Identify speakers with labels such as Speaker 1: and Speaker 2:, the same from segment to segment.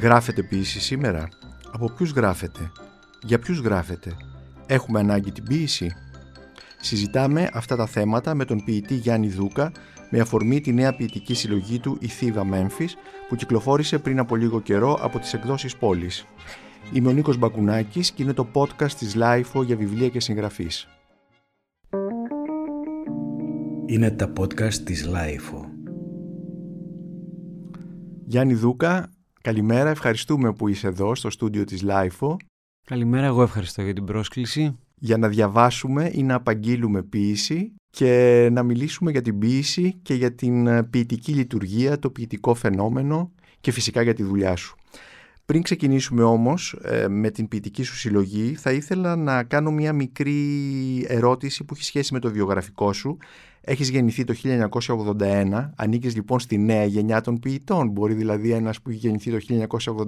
Speaker 1: Γράφετε ποίηση σήμερα; Από ποιους γράφετε; Για ποιους γράφετε; Έχουμε ανάγκη την ποίηση. Συζητάμε αυτά τα θέματα με τον ποιητή Γιάννη Δούκα με αφορμή τη νέα ποιητική συλλογή του «Η Θήβα Μέμφις» που κυκλοφόρησε πριν από λίγο καιρό από τις εκδόσεις Πόλις. Είμαι ο Νίκος Μπακουνάκης και είναι το podcast της LiFO για βιβλία και συγγραφείς.
Speaker 2: Είναι τα podcast της LiFO.
Speaker 1: Γιάννη Δούκα, καλημέρα. Ευχαριστούμε που είσαι εδώ στο στούντιο της LiFO.
Speaker 3: Καλημέρα, εγώ ευχαριστώ για την πρόσκληση.
Speaker 1: Για να διαβάσουμε ή να απαγγείλουμε ποίηση και να μιλήσουμε για την ποίηση και για την ποιητική λειτουργία, το ποιητικό φαινόμενο και φυσικά για τη δουλειά σου. Πριν ξεκινήσουμε όμως ε, με την ποιητική σου συλλογή θα ήθελα να κάνω μια μικρή ερώτηση που έχει σχέση με το βιογραφικό σου. Έχεις γεννηθεί το 1981, ανήκεις λοιπόν στη νέα γενιά των ποιητών. Μπορεί δηλαδή ένας που έχει γεννηθεί το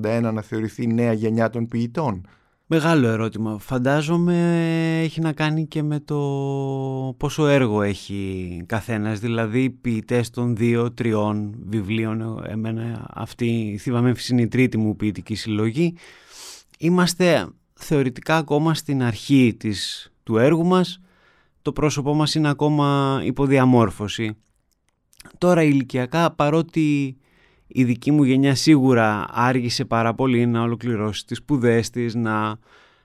Speaker 1: 1981 να θεωρηθεί νέα γενιά των ποιητών;
Speaker 3: Μεγάλο ερώτημα. Φαντάζομαι έχει να κάνει και με το πόσο έργο έχει καθένας. Δηλαδή ποιητές των δύο, τριών βιβλίων. Εμένα αυτή η Θήβα είναι η τρίτη μου ποιητική συλλογή. Είμαστε θεωρητικά ακόμα στην αρχή της, του έργου μας. Το πρόσωπό μας είναι ακόμα υποδιαμόρφωση. Τώρα ηλικιακά παρότι η δική μου γενιά σίγουρα άργησε πάρα πολύ να ολοκληρώσει τις σπουδές της, να,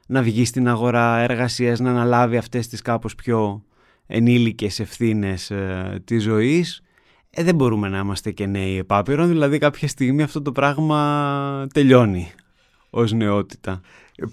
Speaker 3: να βγει στην αγορά εργασίας, να αναλάβει αυτές τις κάπως πιο ενήλικες ευθύνες ε, της ζωής. Ε, δεν μπορούμε να είμαστε και νέοι επάπειρον, δηλαδή κάποια στιγμή αυτό το πράγμα τελειώνει ως νεότητα.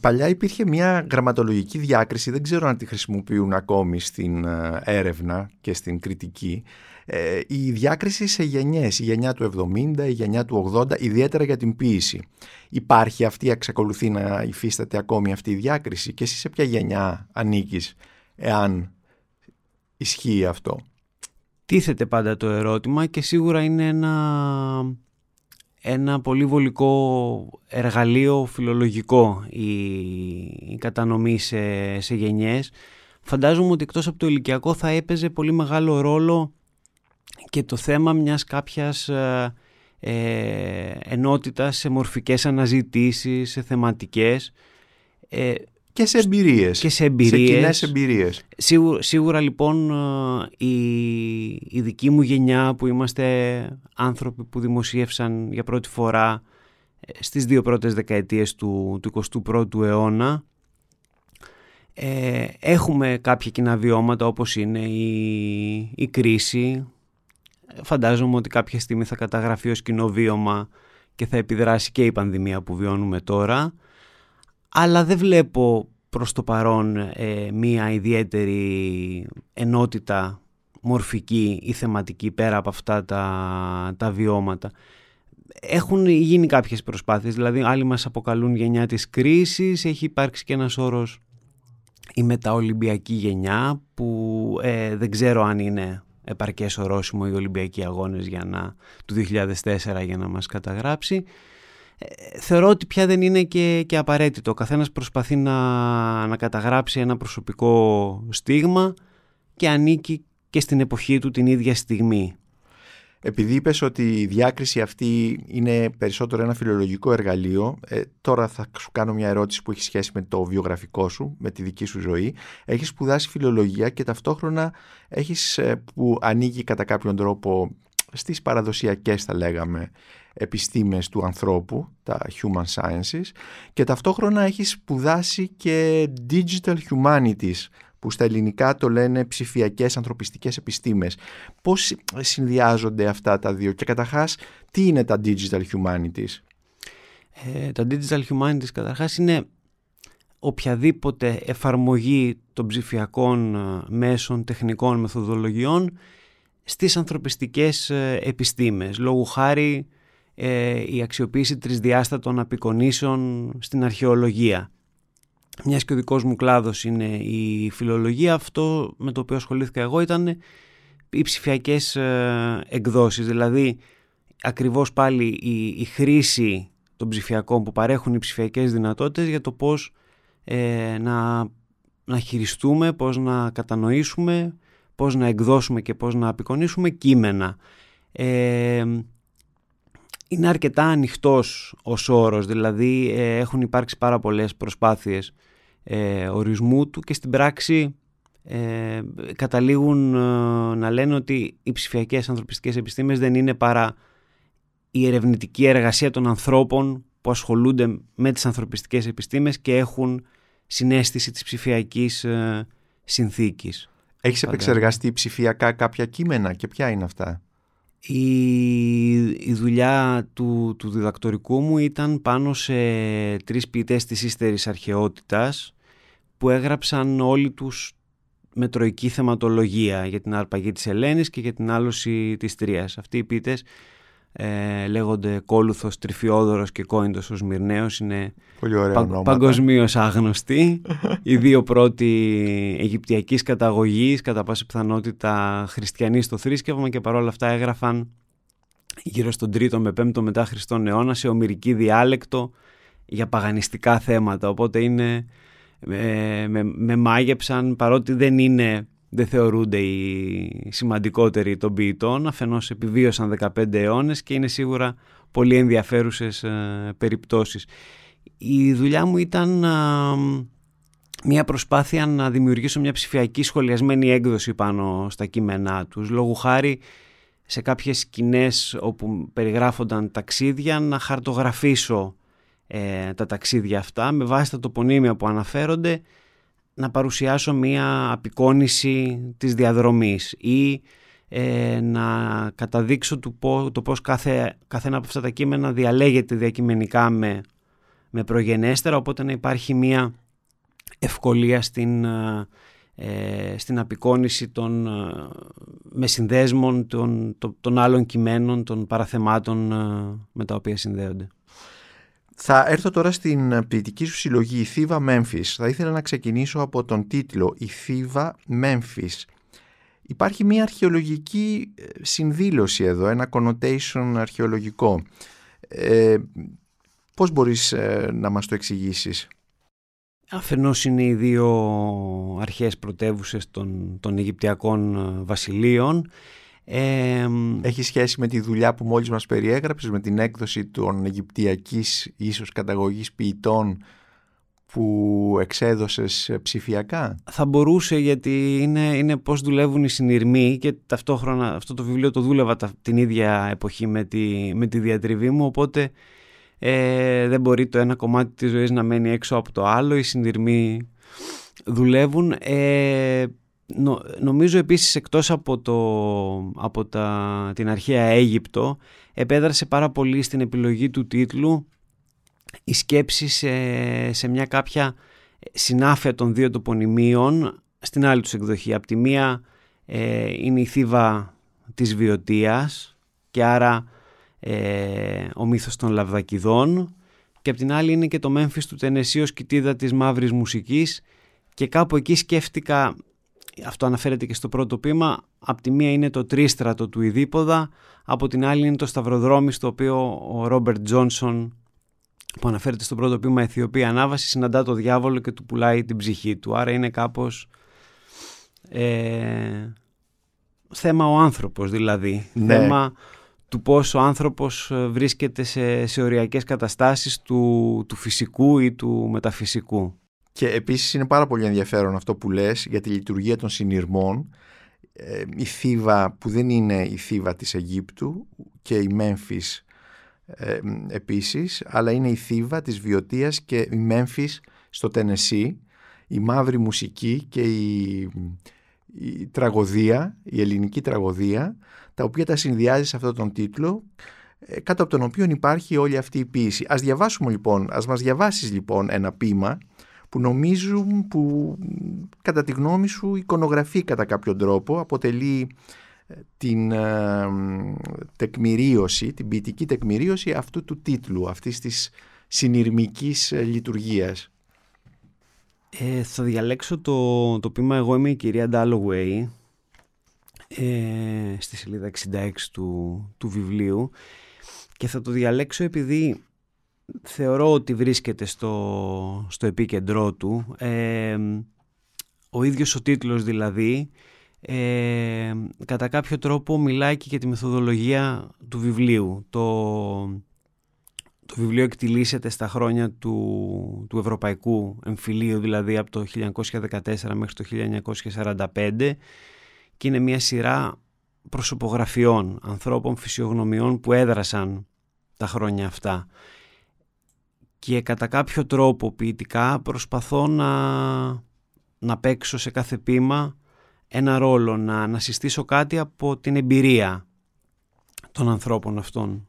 Speaker 1: Παλιά υπήρχε μια γραμματολογική διάκριση, δεν ξέρω αν τη χρησιμοποιούν ακόμη στην ε, έρευνα και στην κριτική, ε, η διάκριση σε γενιές, η γενιά του 70, η γενιά του 80, ιδιαίτερα για την ποίηση. Υπάρχει αυτή, εξακολουθεί να υφίσταται ακόμη αυτή η διάκριση και εσύ σε ποια γενιά ανήκεις, εάν ισχύει αυτό;
Speaker 3: Τίθεται πάντα το ερώτημα και σίγουρα είναι ένα, ένα πολύ βολικό εργαλείο φιλολογικό η, η κατανομή σε, σε γενιές. Φαντάζομαι ότι εκτός από το ηλικιακό θα έπαιζε πολύ μεγάλο ρόλο και το θέμα μιας κάποιας ε, ε, ενότητας σε μορφικές αναζητήσεις, σε θεματικές
Speaker 1: ε, και σε εμπειρίες.
Speaker 3: Και σε εμπειρίες.
Speaker 1: Σε εμπειρίες.
Speaker 3: Σίγουρα, σίγουρα λοιπόν ε, η, η δική μου γενιά που είμαστε άνθρωποι που δημοσίευσαν για πρώτη φορά ε, στις δύο πρώτες δεκαετίες του, του 21ου αιώνα ε, έχουμε κάποια κοινά βιώματα όπως είναι η, η κρίση, φαντάζομαι ότι κάποια στιγμή θα καταγραφεί ως κοινό βίωμα και θα επιδράσει και η πανδημία που βιώνουμε τώρα. Αλλά δεν βλέπω προς το παρόν ε, μία ιδιαίτερη ενότητα μορφική ή θεματική πέρα από αυτά τα, τα βιώματα. Έχουν γίνει κάποιες προσπάθειες, δηλαδή άλλοι μας αποκαλούν γενιά της κρίσης, έχει υπάρξει και ένας όρος η μεταολυμπιακή γενιά που ε, δεν ξέρω αν είναι επαρκές ορόσημο οι Ολυμπιακοί Αγώνες για να, του 2004 για να μας καταγράψει. Ε, θεωρώ ότι πια δεν είναι και, και απαραίτητο. Ο καθένας προσπαθεί να, να καταγράψει ένα προσωπικό στίγμα και ανήκει και στην εποχή του την ίδια στιγμή.
Speaker 1: Επειδή είπες ότι η διάκριση αυτή είναι περισσότερο ένα φιλολογικό εργαλείο, ε, τώρα θα σου κάνω μια ερώτηση που έχει σχέση με το βιογραφικό σου, με τη δική σου ζωή. Έχεις σπουδάσει φιλολογία και ταυτόχρονα έχεις, ε, που ανοίγει κατά κάποιον τρόπο στις παραδοσιακές θα λέγαμε επιστήμες του ανθρώπου, τα human sciences και ταυτόχρονα έχεις σπουδάσει και digital humanities που στα ελληνικά το λένε ψηφιακές ανθρωπιστικές επιστήμες. Πώς συνδυάζονται αυτά τα δύο και καταρχάς τι είναι τα digital humanities;
Speaker 3: Ε, τα digital humanities καταρχάς είναι οποιαδήποτε εφαρμογή των ψηφιακών ε, μέσων, τεχνικών μεθοδολογιών στις ανθρωπιστικές ε, επιστήμες. Λόγου χάρη η αξιοποίηση τρισδιάστατων απεικονίσεων στην αρχαιολογία μιας και ο δικός μου κλάδος είναι η φιλολογία, αυτό με το οποίο ασχολήθηκα εγώ ήταν οι ψηφιακές ε, εκδόσεις, δηλαδή ακριβώς πάλι η, χρήση των ψηφιακών που παρέχουν οι ψηφιακές δυνατότητες για το πώς ε, να, να χειριστούμε, πώς να κατανοήσουμε, πώς να εκδώσουμε και πώς να απεικονίσουμε κείμενα. Ε, είναι αρκετά ανοιχτός ως όρος, δηλαδή ε, έχουν υπάρξει πάρα πολλές προσπάθειες ε, ορισμού του και στην πράξη ε, καταλήγουν ε, να λένε ότι οι ψηφιακές ανθρωπιστικές επιστήμες δεν είναι παρά η ερευνητική εργασία των ανθρώπων που ασχολούνται με τις ανθρωπιστικές επιστήμες και έχουν συνέστηση της ψηφιακής ε, συνθήκης.
Speaker 1: Έχεις επεξεργαστεί ψηφιακά κάποια κείμενα και ποια είναι αυτά;
Speaker 3: Η, η δουλειά του, του διδακτορικού μου ήταν πάνω σε τρεις ποιητές της ύστερης αρχαιότητας που έγραψαν όλοι τους με τροϊκή θεματολογία για την αρπαγή της Ελένης και για την άλωση της Τρίας. Αυτοί οι ποιητές ε, λέγονται Κόλουθος, Τριφιόδωρος και Κόιντος ο Σμυρναίος είναι
Speaker 1: πα,
Speaker 3: παγκοσμίως άγνωστοι. Οι δύο πρώτοι Αιγυπτιακής καταγωγής κατά πάση πιθανότητα χριστιανοί στο θρήσκευμα και παρόλα αυτά έγραφαν γύρω στον 3ο με 5ο μετά Χριστόν αιώνας σε ομυρική διάλεκτο για παγανιστικά θέματα. Οπότε είναι με, με, με μάγεψαν παρότι δεν είναι δεν θεωρούνται οι σημαντικότεροι των ποιητών, αφενός επιβίωσαν 15 αιώνες και είναι σίγουρα πολύ ενδιαφέρουσες ε, περιπτώσεις. Η δουλειά μου ήταν μια προσπάθεια να δημιουργήσω μια ψηφιακή σχολιασμένη έκδοση πάνω στα κείμενά τους. Λόγου χάρη σε κάποιες σκηνές όπου περιγράφονταν ταξίδια να χαρτογραφήσω ε, τα ταξίδια αυτά με βάση τα τοπονύμια που αναφέρονται να παρουσιάσω μία απεικόνηση της διαδρομής ή ε, να καταδείξω το, πώς, το πώς κάθε, καθένα από αυτά τα κείμενα διαλέγεται διακειμενικά με, με προγενέστερα οπότε να υπάρχει μία ευκολία στην, ε, ε στην απεικόνηση των, ε, με συνδέσμων των, των, άλλων κειμένων, των παραθεμάτων ε, με τα οποία συνδέονται.
Speaker 1: Θα έρθω τώρα στην ποιητική σου συλλογή «Η Θήβα Μέμφυς». Θα ήθελα να ξεκινήσω από τον τίτλο «Η Θήβα Μέμφυς». Υπάρχει μια αρχαιολογική ε, συνδήλωση εδώ, ένα connotation αρχαιολογικό. Ε, πώς μπορείς ε, να μας το εξηγήσεις;
Speaker 3: Αφενός είναι οι δύο αρχαίες πρωτεύουσες των, των Αιγυπτιακών ε, βασιλείων
Speaker 1: έχει σχέση με τη δουλειά που μόλις μας περιέγραψες, με την έκδοση των Αιγυπτιακής ίσως καταγωγής ποιητών που εξέδωσες ψηφιακά;
Speaker 3: Θα μπορούσε γιατί είναι, είναι πώς δουλεύουν οι συνειρμοί και ταυτόχρονα αυτό το βιβλίο το δούλευα την ίδια εποχή με τη, με τη διατριβή μου οπότε ε, δεν μπορεί το ένα κομμάτι της ζωής να μένει έξω από το άλλο, οι συνειρμοί δουλεύουν. Ε, νομίζω επίσης εκτός από, το, από τα, την αρχαία Αίγυπτο επέδρασε πάρα πολύ στην επιλογή του τίτλου. Η σκέψη σε, μια κάποια συνάφεια των δύο τοπονημίων στην άλλη τους εκδοχή. Από τη μία ε, είναι η θύβα της Βιωτίας και άρα ε, ο μύθος των Λαβδακιδών και από την άλλη είναι και το Μέμφις του Τενεσίος κοιτίδα της μαύρης μουσικής. Και κάπου εκεί σκέφτηκα αυτό αναφέρεται και στο πρώτο πείμα, από τη μία είναι το τρίστρατο του Ιδίποδα, από την άλλη είναι το σταυροδρόμι στο οποίο ο Ρόμπερτ Τζόνσον που αναφέρεται στο πρώτο πείμα Αιθιοπία Ανάβαση συναντά το διάβολο και του πουλάει την ψυχή του. Άρα είναι κάπως ε, θέμα ο άνθρωπος δηλαδή.
Speaker 1: Ναι.
Speaker 3: Θέμα του πώς ο άνθρωπος βρίσκεται σε, σε οριακές καταστάσεις του, του φυσικού ή του μεταφυσικού.
Speaker 1: Και επίσης είναι πάρα πολύ ενδιαφέρον αυτό που λες για τη λειτουργία των συνειρμών. Ε, η Θήβα που δεν είναι η Θήβα της Αιγύπτου και η Μέμφης ε, επίσης, αλλά είναι η Θήβα της Βιωτίας και η Μέμφης στο Τενεσί, η μαύρη μουσική και η, η τραγωδία, η ελληνική τραγωδία, τα οποία τα συνδυάζει σε αυτόν τον τίτλο, ε, κάτω από τον οποίο υπάρχει όλη αυτή η ποίηση. Ας διαβάσουμε λοιπόν, ας μας διαβάσεις λοιπόν ένα ποίημα που νομίζουν που κατά τη γνώμη σου εικονογραφεί κατά κάποιο τρόπο, αποτελεί ε, την ε, τεκμηρίωση, την ποιητική τεκμηρίωση αυτού του τίτλου, αυτής της συνειρμικής ε, λειτουργίας.
Speaker 3: Ε, θα διαλέξω το, το πείμα «Εγώ είμαι η κυρία Ντάλλογουέι» ε, στη σελίδα 66 του, του βιβλίου και θα το διαλέξω επειδή θεωρώ ότι βρίσκεται στο, στο επίκεντρό του. Ε, ο ίδιος ο τίτλος δηλαδή ε, κατά κάποιο τρόπο μιλάει και για τη μεθοδολογία του βιβλίου. Το, το βιβλίο εκτιλήσεται στα χρόνια του, του Ευρωπαϊκού Εμφυλίου, δηλαδή από το 1914 μέχρι το 1945 και είναι μια σειρά προσωπογραφιών, ανθρώπων, φυσιογνωμιών που έδρασαν τα χρόνια αυτά. Και κατά κάποιο τρόπο ποιητικά προσπαθώ να, να παίξω σε κάθε πείμα ένα ρόλο, να, να συστήσω κάτι από την εμπειρία των ανθρώπων αυτών.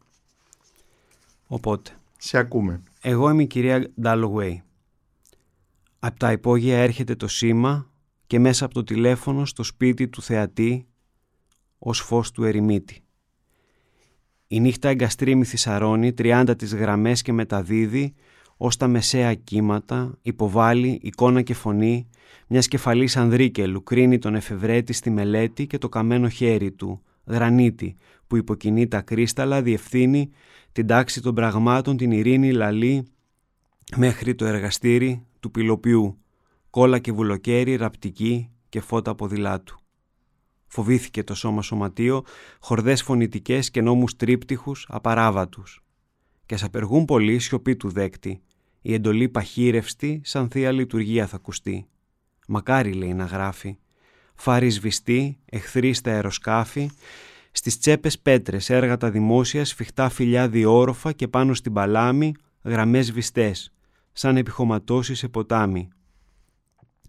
Speaker 3: Οπότε.
Speaker 1: Σε ακούμε.
Speaker 3: Εγώ είμαι η κυρία Ντάλογουέι. Από τα υπόγεια έρχεται το σήμα και μέσα από το τηλέφωνο στο σπίτι του θεατή ως φως του ερημίτη. Η νύχτα εγκαστρίμη θησαρώνει τριάντα τις γραμμές και μεταδίδει ως τα μεσαία κύματα υποβάλλει εικόνα και φωνή μιας κεφαλής ανδρίκελου κρίνει τον εφευρέτη στη μελέτη και το καμένο χέρι του, γρανίτη, που υποκινεί τα κρίσταλα, διευθύνει την τάξη των πραγμάτων, την ειρήνη λαλή μέχρι το εργαστήρι του πυλοποιού, κόλλα και βουλοκαίρι, ραπτική και φώτα ποδηλάτου. Φοβήθηκε το σώμα σωματείο, χορδές φωνητικές και νόμους τρίπτυχους, απαράβατους. Και σ' απεργούν πολύ σιωπή του δέκτη, η εντολή παχύρευστη σαν θεία λειτουργία θα ακουστεί. Μακάρι λέει να γράφει. Φάρι σβηστή, εχθροί στα αεροσκάφη, στις τσέπες πέτρες, έργα τα δημόσια, σφιχτά φιλιά διόροφα και πάνω στην παλάμη γραμμές βιστές, σαν επιχωματώσεις σε ποτάμι.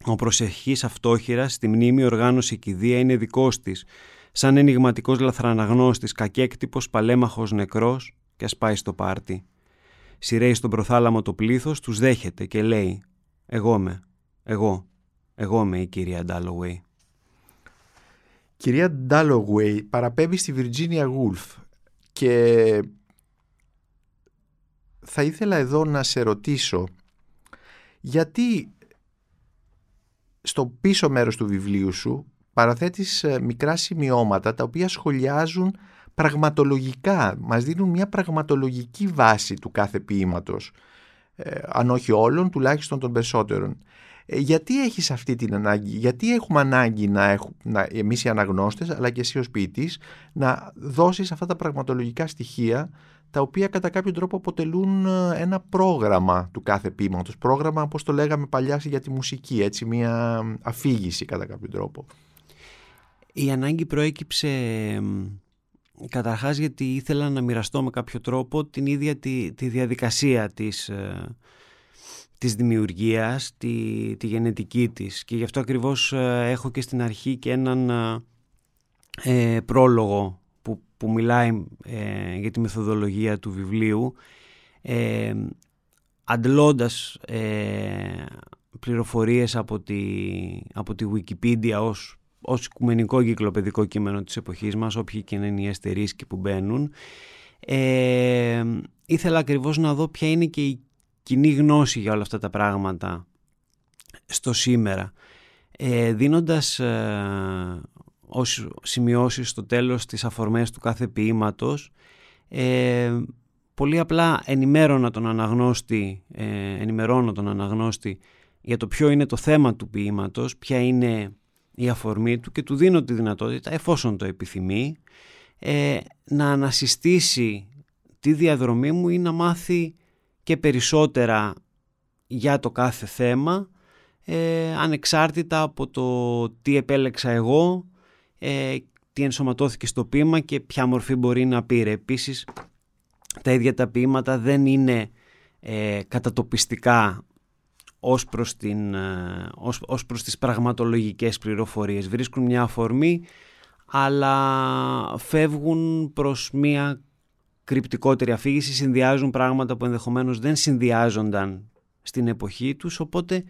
Speaker 3: Ο προσεχής αυτόχειρας στη μνήμη οργάνωση κηδεία είναι δικός της, σαν ενηγματικός λαθραναγνώστης, κακέκτυπος, παλέμαχος νεκρός και ας πάει στο πάρτι. Σειραίει στον προθάλαμο το πλήθος, τους δέχεται και λέει «Εγώ με, εγώ, εγώ με η κυρία Ντάλογουέι».
Speaker 1: Κυρία Ντάλογουέι παραπέμπει στη Βιρτζίνια Γούλφ και θα ήθελα εδώ να σε ρωτήσω γιατί στο πίσω μέρος του βιβλίου σου παραθέτεις ε, μικρά σημειώματα τα οποία σχολιάζουν πραγματολογικά, μας δίνουν μια πραγματολογική βάση του κάθε ποίηματος, ε, αν όχι όλων, τουλάχιστον των περισσότερων. Ε, γιατί έχεις αυτή την ανάγκη, γιατί έχουμε ανάγκη να, έχουμε, να εμείς οι αναγνώστες, αλλά και εσύ ως ποιητής, να δώσεις αυτά τα πραγματολογικά στοιχεία, τα οποία κατά κάποιο τρόπο αποτελούν ε, ένα πρόγραμμα του κάθε ποίηματος. Πρόγραμμα, όπως το λέγαμε παλιά για τη μουσική, έτσι, μια αφήγηση κατά κάποιο τρόπο.
Speaker 3: Η ανάγκη προέκυψε Καταρχάς γιατί ήθελα να μοιραστώ με κάποιο τρόπο την ίδια τη, τη διαδικασία της, ε, της δημιουργίας, τη, τη γενετική της και γι' αυτό ακριβώς ε, έχω και στην αρχή και έναν ε, πρόλογο που, που μιλάει ε, για τη μεθοδολογία του βιβλίου ε, αντλώντας πληροφορίες από τη, από τη Wikipedia ως ως οικουμενικό κυκλοπαιδικό κείμενο της εποχής μας, όποιοι και είναι οι αστερίσκοι που μπαίνουν. Ε, ήθελα ακριβώς να δω ποια είναι και η κοινή γνώση για όλα αυτά τα πράγματα στο σήμερα. Ε, δίνοντας ε, ως σημειώσεις στο τέλος τις αφορμές του κάθε ποίηματος, ε, πολύ απλά ενημέρωνα τον αναγνώστη, ε, ενημερώνω τον αναγνώστη για το ποιο είναι το θέμα του ποίηματος, ποια είναι η αφορμή του και του δίνω τη δυνατότητα, εφόσον το επιθυμεί, ε, να ανασυστήσει τη διαδρομή μου ή να μάθει και περισσότερα για το κάθε θέμα, ε, ανεξάρτητα από το τι επέλεξα εγώ, ε, τι ενσωματώθηκε στο ποίημα και ποια μορφή μπορεί να πήρε. Επίσης, τα ίδια τα ποίηματα δεν είναι ε, κατατοπιστικά ως προς, την, ε, ως, ως προς τις πραγματολογικές πληροφορίες. Βρίσκουν μια αφορμή αλλά φεύγουν προς μια κρυπτικότερη αφήγηση, συνδυάζουν πράγματα που ενδεχομένως δεν συνδυάζονταν στην εποχή τους, οπότε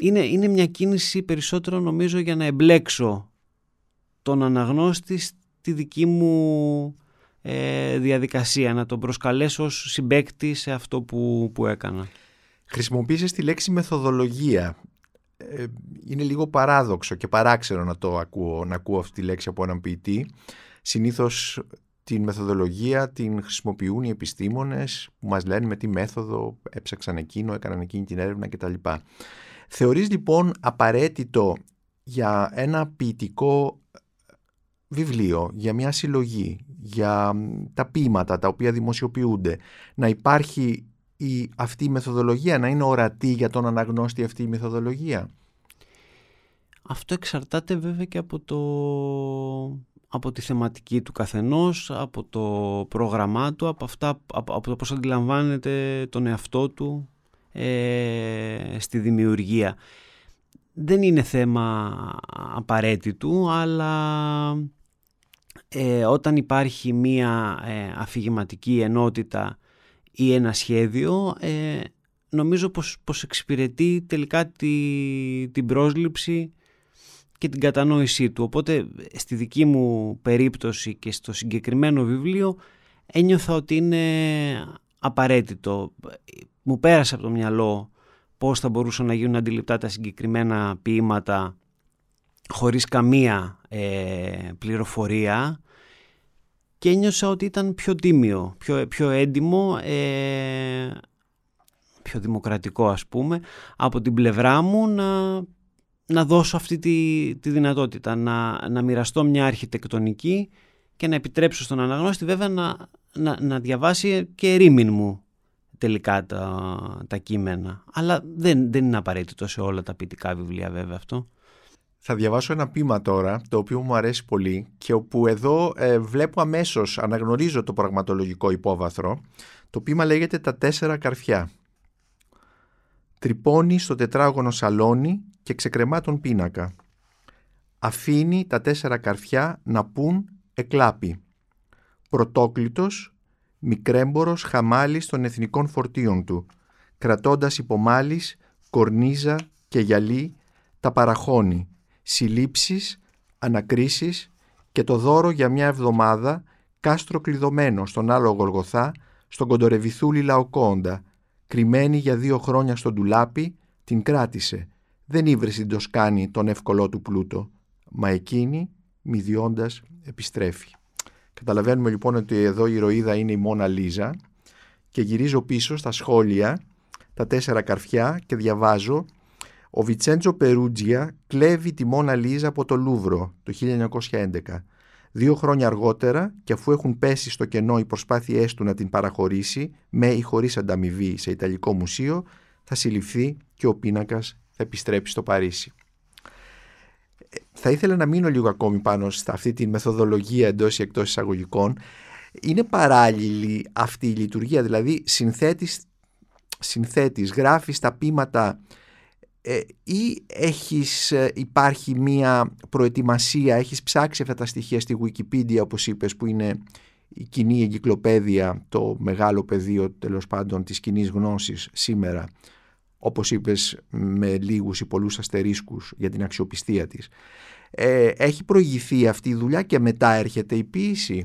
Speaker 3: είναι, είναι μια κίνηση περισσότερο νομίζω για να εμπλέξω τον αναγνώστη στη δική μου ε, διαδικασία, να τον προσκαλέσω ως συμπέκτη σε αυτό που, που έκανα.
Speaker 1: Χρησιμοποίησες τη λέξη μεθοδολογία. Ε, είναι λίγο παράδοξο και παράξενο να το ακούω, να ακούω αυτή τη λέξη από έναν ποιητή. Συνήθως την μεθοδολογία την χρησιμοποιούν οι επιστήμονες που μας λένε με τι μέθοδο έψαξαν εκείνο, έκαναν εκείνη την έρευνα κτλ. Θεωρείς λοιπόν απαραίτητο για ένα ποιητικό βιβλίο, για μια συλλογή, για τα ποίηματα τα οποία δημοσιοποιούνται, να υπάρχει η, αυτή η μεθοδολογία, να είναι ορατή για τον αναγνώστη αυτή η μεθοδολογία;
Speaker 3: Αυτό εξαρτάται βέβαια και από, το, από τη θεματική του καθενός, από το πρόγραμμά του, από, αυτά, από, από το πώς αντιλαμβάνεται τον εαυτό του ε, στη δημιουργία. Δεν είναι θέμα απαραίτητου, αλλά ε, όταν υπάρχει μία ε, αφηγηματική ενότητα ή ένα σχέδιο, ε, νομίζω πως, πως εξυπηρετεί τελικά τη, την πρόσληψη και την κατανόησή του. Οπότε στη δική μου περίπτωση και στο συγκεκριμένο βιβλίο ένιωθα ότι είναι απαραίτητο. Μου πέρασε από το μυαλό πώς θα μπορούσαν να γίνουν αντιληπτά τα συγκεκριμένα ποίηματα χωρίς καμία ε, πληροφορία και ένιωσα ότι ήταν πιο τίμιο, πιο, πιο έντιμο, ε, πιο δημοκρατικό ας πούμε, από την πλευρά μου να, να δώσω αυτή τη, τη δυνατότητα, να, να μοιραστώ μια αρχιτεκτονική και να επιτρέψω στον αναγνώστη βέβαια να, να, να διαβάσει και ρήμην μου τελικά τα, τα κείμενα. Αλλά δεν, δεν είναι απαραίτητο σε όλα τα ποιητικά βιβλία βέβαια αυτό.
Speaker 1: Θα διαβάσω ένα ποίημα τώρα, το οποίο μου αρέσει πολύ και όπου εδώ ε, βλέπω αμέσως, αναγνωρίζω το πραγματολογικό υπόβαθρο. Το ποίημα λέγεται «Τα τέσσερα καρφιά». Τρυπώνει στο τετράγωνο σαλόνι και ξεκρεμά τον πίνακα. Αφήνει τα τέσσερα καρφιά να πούν εκλάπη. Πρωτόκλητος, μικρέμπορος χαμάλης των εθνικών φορτίων του, κρατώντας υπομάλης, κορνίζα και γυαλί, τα παραχώνει συλλήψεις, ανακρίσεις και το δώρο για μια εβδομάδα κάστρο κλειδωμένο στον άλλο Γολγοθά, στον κοντορεβιθούλη Λαοκόντα, κρυμμένη για δύο χρόνια στον τουλάπι, την κράτησε. Δεν ήβρεσε την Τοσκάνη τον εύκολό του πλούτο, μα εκείνη, μηδιώντας, επιστρέφει. Καταλαβαίνουμε λοιπόν ότι εδώ η ηρωίδα είναι η Μόνα Λίζα και γυρίζω πίσω στα σχόλια, τα τέσσερα καρφιά και διαβάζω ο Βιτσέντζο Περούτζια κλέβει τη Μόνα Λίζα από το Λούβρο το 1911. Δύο χρόνια αργότερα και αφού έχουν πέσει στο κενό οι προσπάθειές του να την παραχωρήσει με ή χωρίς ανταμοιβή σε Ιταλικό Μουσείο θα συλληφθεί και ο πίνακας θα επιστρέψει στο Παρίσι. Θα ήθελα να μείνω λίγο ακόμη πάνω σε αυτή τη μεθοδολογία εντός ή εκτός εισαγωγικών. Είναι παράλληλη αυτή η λειτουργία, δηλαδή συνθέτης, συνθέτης γράφεις τα πείματα ε, ή έχεις, ε, υπάρχει μία προετοιμασία, έχεις ψάξει αυτά τα στοιχεία στη Wikipedia όπως είπες που είναι η κοινή εγκυκλοπαίδεια, το μεγάλο πεδίο τέλος πάντων της κοινής γνώσης σήμερα όπως είπες με λίγους ή πολλούς αστερίσκους για την αξιοπιστία της. Ε, έχει προηγηθεί αυτή η δουλειά και μετά έρχεται η ποίηση.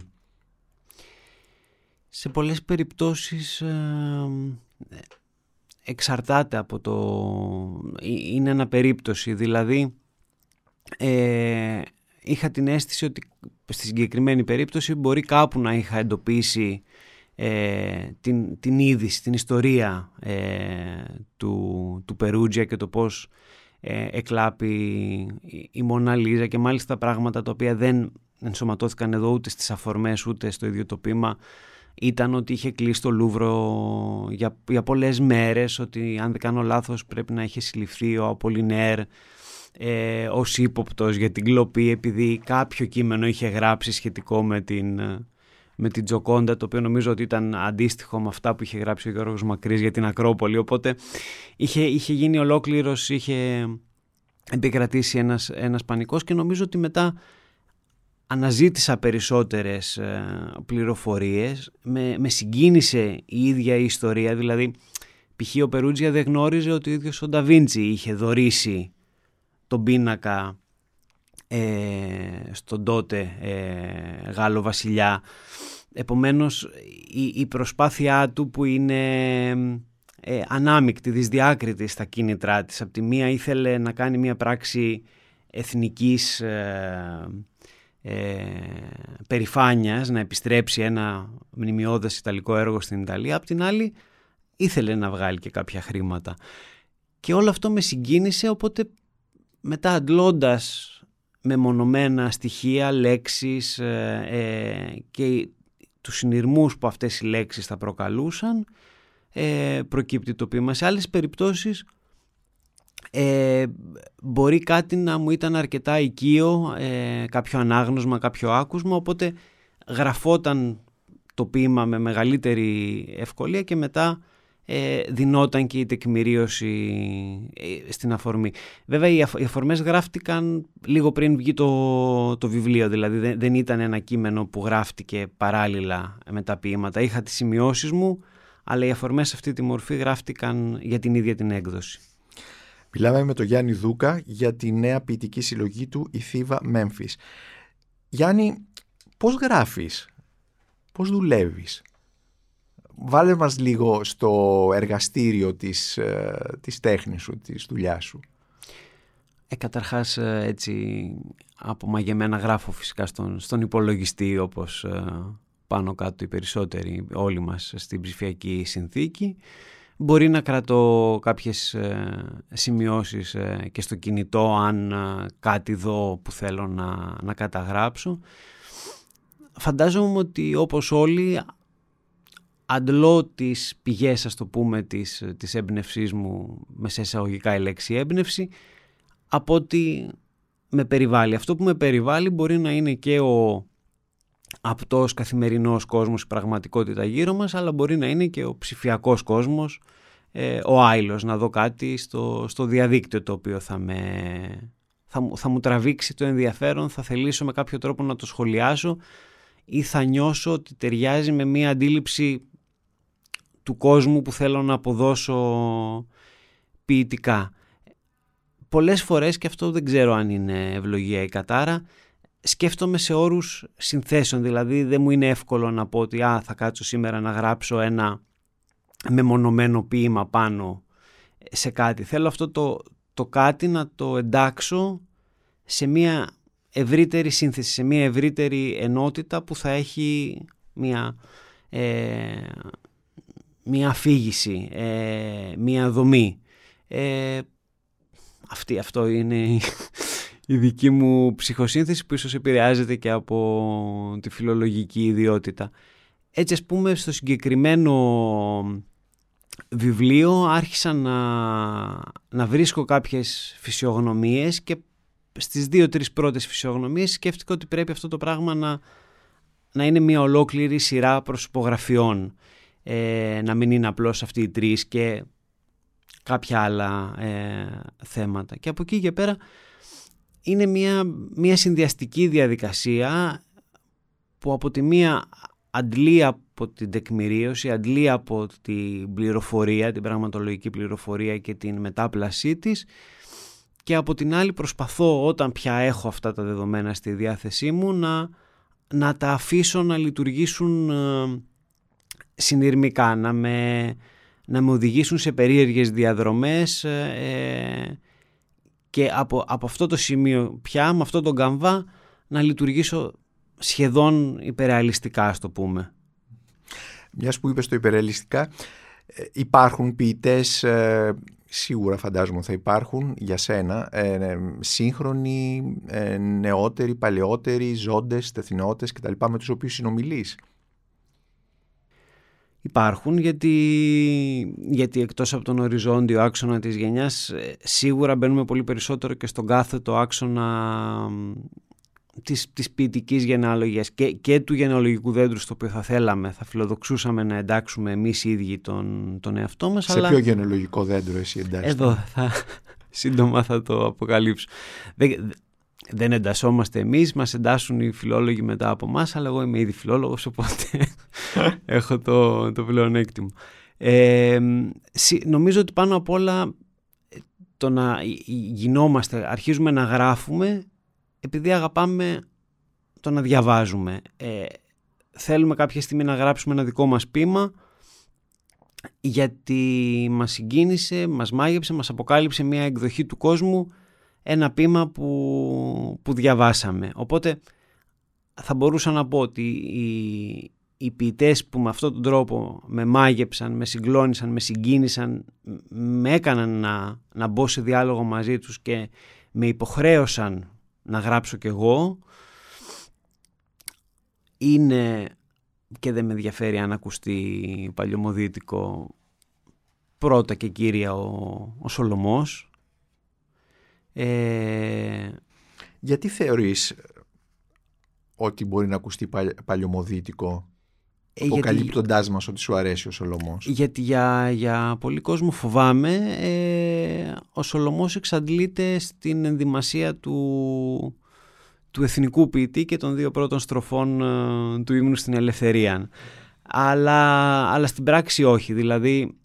Speaker 3: Σε πολλές περιπτώσεις εξαρτάται από το... είναι ένα περίπτωση, δηλαδή ε, είχα την αίσθηση ότι στη συγκεκριμένη περίπτωση μπορεί κάπου να είχα εντοπίσει ε, την, την είδηση, την ιστορία ε, του, του Περούτζια και το πώς ε, εκλάπει η Μονα Λίζα και μάλιστα πράγματα τα οποία δεν ενσωματώθηκαν εδώ ούτε στις αφορμές ούτε στο ίδιο το πείμα ήταν ότι είχε κλείσει το Λούβρο για, για πολλές μέρες, ότι αν δεν κάνω λάθος πρέπει να είχε συλληφθεί ο Απολινέρ ε, ως ύποπτος για την κλοπή επειδή κάποιο κείμενο είχε γράψει σχετικό με την, με την Τζοκόντα το οποίο νομίζω ότι ήταν αντίστοιχο με αυτά που είχε γράψει ο Γιώργος Μακρύς για την Ακρόπολη. Οπότε είχε, είχε γίνει ολόκληρος, είχε επικρατήσει ένας, ένας πανικός και νομίζω ότι μετά αναζήτησα περισσότερες ε, πληροφορίες, με, με συγκίνησε η ίδια η ιστορία, δηλαδή π.χ. ο Περούτζια δεν γνώριζε ότι ο ίδιος ο Νταβίντσι είχε δωρήσει τον πίνακα ε, στον τότε ε, Γάλλο βασιλιά. Επομένως η, η προσπάθειά του που είναι ε, ανάμεικτη, δυσδιάκριτη στα κίνητρά της. Από τη μία ήθελε να κάνει μια πράξη εθνικής ε, ε, περηφάνειας να επιστρέψει ένα μνημειώδες ιταλικό έργο στην Ιταλία, απ' την άλλη ήθελε να βγάλει και κάποια χρήματα. Και όλο αυτό με συγκίνησε, οπότε μετά αντλώντας μεμονωμένα στοιχεία, λέξεις ε, ε, και τους συνειρμούς που αυτές οι λέξεις θα προκαλούσαν ε, προκύπτει το ποίημα. Σε άλλες περιπτώσεις ε, μπορεί κάτι να μου ήταν αρκετά οικείο, ε, κάποιο ανάγνωσμα, κάποιο άκουσμα, οπότε γραφόταν το ποίημα με μεγαλύτερη ευκολία και μετά ε, δινόταν και η τεκμηρίωση ε, στην αφορμή. Βέβαια οι, αφορμές γράφτηκαν λίγο πριν βγει το, το βιβλίο, δηλαδή δεν, δεν ήταν ένα κείμενο που γράφτηκε παράλληλα με τα ποίηματα. Είχα τις σημειώσεις μου, αλλά οι αφορμές σε αυτή τη μορφή γράφτηκαν για την ίδια την έκδοση.
Speaker 1: Μιλάμε με τον Γιάννη Δούκα για τη νέα ποιητική συλλογή του «Η Θήβα Μέμφης». Γιάννη, πώς γράφεις, πώς δουλεύεις; Βάλε μας λίγο στο εργαστήριο της, ε, της τέχνης σου, της δουλειάς σου.
Speaker 3: Ε, καταρχάς ε, έτσι απομαγεμένα γράφω φυσικά στον, στον υπολογιστή όπως ε, πάνω κάτω οι περισσότεροι όλοι μας στην ψηφιακή συνθήκη. Μπορεί να κρατώ κάποιες ε, σημειώσεις και στο κινητό αν κάτι δω που θέλω να, να καταγράψω. Φαντάζομαι ότι όπως όλοι αντλώ τις πηγές, ας το πούμε, της, της έμπνευσής μου, με σε εισαγωγικά η λέξη έμπνευση, από ότι με περιβάλλει. Αυτό που με περιβάλλει μπορεί να είναι και ο απτός καθημερινός κόσμος, η πραγματικότητα γύρω μας, αλλά μπορεί να είναι και ο ψηφιακός κόσμος, ε, ο άϊλος, να δω κάτι στο, στο διαδίκτυο το οποίο θα, με, θα, θα μου τραβήξει το ενδιαφέρον, θα θελήσω με κάποιο τρόπο να το σχολιάσω ή θα νιώσω ότι ταιριάζει με μία αντίληψη του κόσμου που θέλω να αποδώσω ποιητικά. Πολλές φορές, και αυτό δεν ξέρω αν είναι ευλογία ή κατάρα, σκέφτομαι σε όρους συνθέσεων, δηλαδή δεν μου είναι εύκολο να πω ότι α, θα κάτσω σήμερα να γράψω ένα μεμονωμένο ποίημα πάνω σε κάτι. Θέλω αυτό το, το κάτι να το εντάξω σε μια ευρύτερη σύνθεση, σε μια ευρύτερη ενότητα που θα έχει μια ε, μία αφήγηση, ε, μία δομή. Ε, αυτή, αυτό είναι η, δική μου ψυχοσύνθεση που ίσως επηρεάζεται και από τη φιλολογική ιδιότητα. Έτσι ας πούμε στο συγκεκριμένο βιβλίο άρχισα να, να βρίσκω κάποιες φυσιογνωμίες και στις δύο-τρεις πρώτες φυσιογνωμίες σκέφτηκα ότι πρέπει αυτό το πράγμα να, να είναι μια ολόκληρη σειρά προσωπογραφιών ε, να μην είναι απλώς αυτοί οι τρεις και κάποια άλλα ε, θέματα. Και από εκεί και πέρα είναι μια, μια συνδυαστική διαδικασία που από τη μία αντλεί από την τεκμηρίωση, αντλεί από την πληροφορία, την πραγματολογική πληροφορία και την μετάπλασή της και από την άλλη προσπαθώ όταν πια έχω αυτά τα δεδομένα στη διάθεσή μου να, να τα αφήσω να λειτουργήσουν ε, συνειρμικά, να με, να με οδηγήσουν σε περίεργες διαδρομές ε, και από, από αυτό το σημείο πια, με αυτό τον καμβά, να λειτουργήσω σχεδόν υπερεαλιστικά, ας το πούμε.
Speaker 1: Μιας που είπες το υπερεαλιστικά, ε, υπάρχουν ποιητές, ε, σίγουρα φαντάζομαι θα υπάρχουν για σένα, ε, σύγχρονοι, νεότεροι, παλαιότεροι, ζώντες, τεθνότητες κτλ. με τους οποίους συνομιλείς
Speaker 3: υπάρχουν γιατί, γιατί εκτός από τον οριζόντιο άξονα της γενιάς ε, σίγουρα μπαίνουμε πολύ περισσότερο και στον κάθετο άξονα της, της ποιητικής γενεαλογίας και, και του γενεαλογικού δέντρου στο οποίο θα θέλαμε, θα φιλοδοξούσαμε να εντάξουμε εμείς οι ίδιοι τον, τον εαυτό μας.
Speaker 1: Σε ποιο γενεαλογικό δέντρο εσύ εντάξεις.
Speaker 3: Εδώ θα, σύντομα θα το αποκαλύψω. Δεν, δεν εντασσόμαστε εμείς, μας εντάσσουν οι φιλόλογοι μετά από εμά, αλλά εγώ είμαι ήδη φιλόλογος, οπότε έχω το, το πλεονέκτημα. Ε, νομίζω ότι πάνω απ' όλα το να γινόμαστε, αρχίζουμε να γράφουμε επειδή αγαπάμε το να διαβάζουμε. Ε, θέλουμε κάποια στιγμή να γράψουμε ένα δικό μας ποίημα γιατί μας συγκίνησε, μας μάγεψε, μας αποκάλυψε μια εκδοχή του κόσμου ένα πείμα που, που διαβάσαμε. Οπότε θα μπορούσα να πω ότι οι, οι ποιητές που με αυτόν τον τρόπο με μάγεψαν, με συγκλώνησαν, με συγκίνησαν, με έκαναν να, να μπω σε διάλογο μαζί τους και με υποχρέωσαν να γράψω κι εγώ. Είναι και δεν με ενδιαφέρει αν ακουστεί παλιωμοδίτικο πρώτα και κύρια ο, ο Σολομός.
Speaker 1: Ε... Γιατί θεωρείς ότι μπορεί να ακουστεί παλιωμοδίτικο ε, αποκαλύπτοντάς γιατί... μας ότι σου αρέσει ο Σολομός;
Speaker 3: Γιατί για, για πολύ κόσμο φοβάμαι ε, ο Σολομός εξαντλείται στην ενδυμασία του, του εθνικού ποιητή και των δύο πρώτων στροφών ε, του ύμνου στην ελευθερία. Αλλά, αλλά στην πράξη όχι. Δηλαδή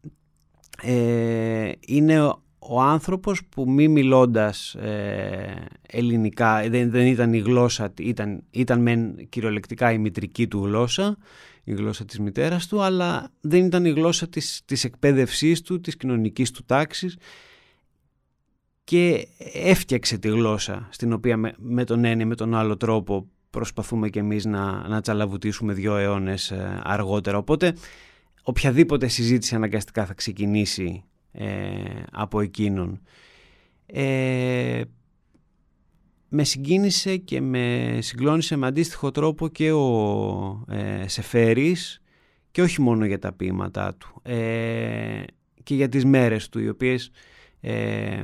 Speaker 3: ε, είναι ο άνθρωπος που μη μιλώντας ε, ελληνικά, δεν, δεν ήταν η γλώσσα, ήταν, ήταν μεν κυριολεκτικά η μητρική του γλώσσα, η γλώσσα της μητέρας του, αλλά δεν ήταν η γλώσσα της, της εκπαίδευσής του, της κοινωνικής του τάξης και έφτιαξε τη γλώσσα στην οποία με, τον ένα ή με τον άλλο τρόπο προσπαθούμε και εμείς να, να τσαλαβουτίσουμε δύο αιώνες ε, αργότερα. Οπότε οποιαδήποτε συζήτηση αναγκαστικά θα ξεκινήσει ε, από εκείνον. Ε, με συγκίνησε και με συγκλώνησε με αντίστοιχο τρόπο και ο ε, Σεφέρης και όχι μόνο για τα ποίηματά του ε, και για τις μέρες του οι οποίες
Speaker 1: ε,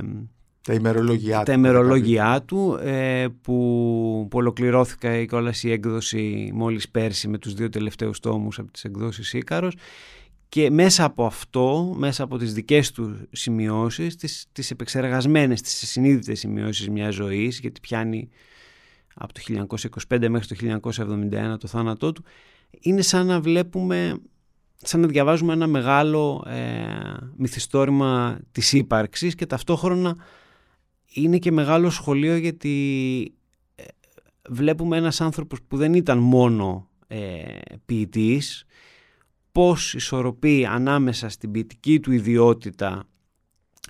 Speaker 1: τα ημερολόγια
Speaker 3: τα ημερολόγια του ε, που, που ολοκληρώθηκα η η έκδοση μόλις πέρσι με τους δύο τελευταίους τόμους από τις εκδόσεις Ίκαρος και μέσα από αυτό, μέσα από τις δικές του σημειώσεις, τις, τις επεξεργασμένες, τις συνείδητες σημειώσεις μιας ζωής, γιατί πιάνει από το 1925 μέχρι το 1971 το θάνατό του, είναι σαν να βλέπουμε, σαν να διαβάζουμε ένα μεγάλο ε, μυθιστόρημα της ύπαρξης και ταυτόχρονα είναι και μεγάλο σχολείο γιατί ε, βλέπουμε ένας άνθρωπος που δεν ήταν μόνο ε, ποιητής, πώς ισορροπεί ανάμεσα στην ποιητική του ιδιότητα